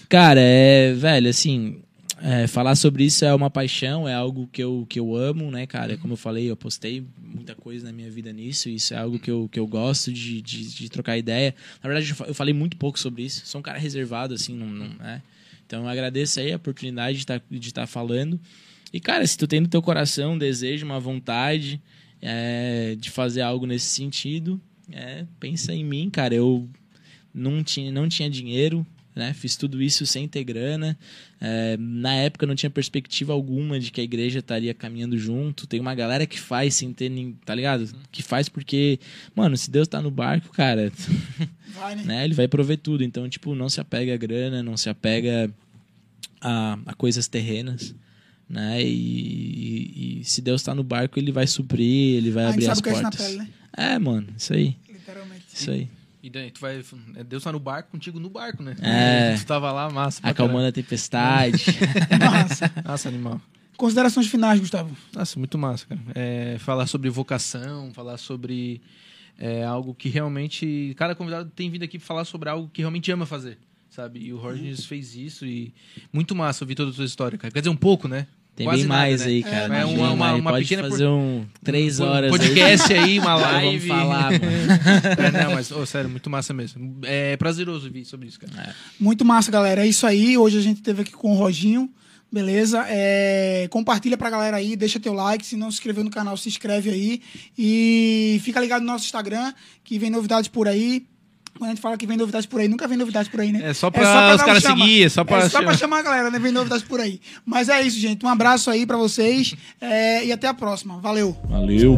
Speaker 4: Cara, é, velho, assim, é, falar sobre isso é uma paixão, é algo que eu, que eu amo, né, cara? Como eu falei, eu postei muita coisa na minha vida nisso, isso é algo que eu, que eu gosto de, de, de trocar ideia. Na verdade, eu fa- eu falei muito pouco sobre isso, sou um cara reservado, assim, não, não né? Então eu agradeço aí a oportunidade de estar de tá falando. E, cara, se tu tem no teu coração um desejo, uma vontade é, de fazer algo nesse sentido, é, pensa em mim, cara. Eu não tinha, não tinha dinheiro, né? Fiz tudo isso sem ter grana. É, na época não tinha perspectiva alguma de que a igreja estaria caminhando junto. Tem uma galera que faz sem ter, nem, tá ligado? Que faz porque, mano, se Deus tá no barco, cara, [laughs]
Speaker 1: Vai, né?
Speaker 4: né? Ele vai prover tudo. Então, tipo, não se apega a grana, não se apega a, a coisas terrenas. Né? E, e- e se Deus tá no barco, ele vai suprir, ele vai
Speaker 1: A gente
Speaker 4: abrir as
Speaker 1: é
Speaker 4: portas.
Speaker 1: pele, né?
Speaker 4: É, mano, isso aí.
Speaker 1: Literalmente.
Speaker 4: Isso aí.
Speaker 2: E daí, tu vai. é, Deus tá no barco contigo no barco, né?
Speaker 4: É.
Speaker 2: Tu tava lá, massa.
Speaker 4: Acalmando a tempestade. [laughs]
Speaker 1: Massa.
Speaker 2: Nossa, animal.
Speaker 1: Considerações finais, Gustavo.
Speaker 2: Nossa, muito massa, cara. É, falar sobre vocação, falar sobre é, algo que realmente. Cada convidado tem vindo aqui falar sobre algo que realmente ama fazer, sabe? E o Rogers fez isso e. Muito massa ouvir toda a tua história, cara. Quer dizer, um pouco, né?
Speaker 4: Tem
Speaker 2: Quase
Speaker 4: bem
Speaker 2: nada,
Speaker 4: mais
Speaker 2: né?
Speaker 4: aí, cara.
Speaker 1: É, uma-
Speaker 2: uma- uma
Speaker 4: Pode
Speaker 2: pequena
Speaker 4: fazer um três
Speaker 2: Um
Speaker 4: horas
Speaker 2: podcast aí, uma [laughs]
Speaker 4: aí.
Speaker 2: live.
Speaker 4: Vamos falar, mano. [laughs]
Speaker 2: É, não, mas, ô, sério, muito massa mesmo. É prazeroso ouvir sobre isso, cara.
Speaker 1: Muito massa, galera. É isso aí. Hoje a gente esteve aqui com o Roginho. Beleza? É, compartilha pra galera aí, deixa teu like. Se não se inscreveu no canal, se inscreve aí. E fica ligado no nosso Instagram, que vem novidades por aí. Quando a gente fala que vem novidades por aí, nunca vem novidades por aí, né?
Speaker 2: É só pra os
Speaker 1: dar um
Speaker 2: caras
Speaker 1: chama.
Speaker 2: seguir, é só pra
Speaker 1: É só pra
Speaker 2: chamar.
Speaker 1: chamar a galera, né? Vem novidades por aí. Mas é isso, gente. Um abraço aí pra vocês é, e até a próxima. Valeu!
Speaker 4: Valeu.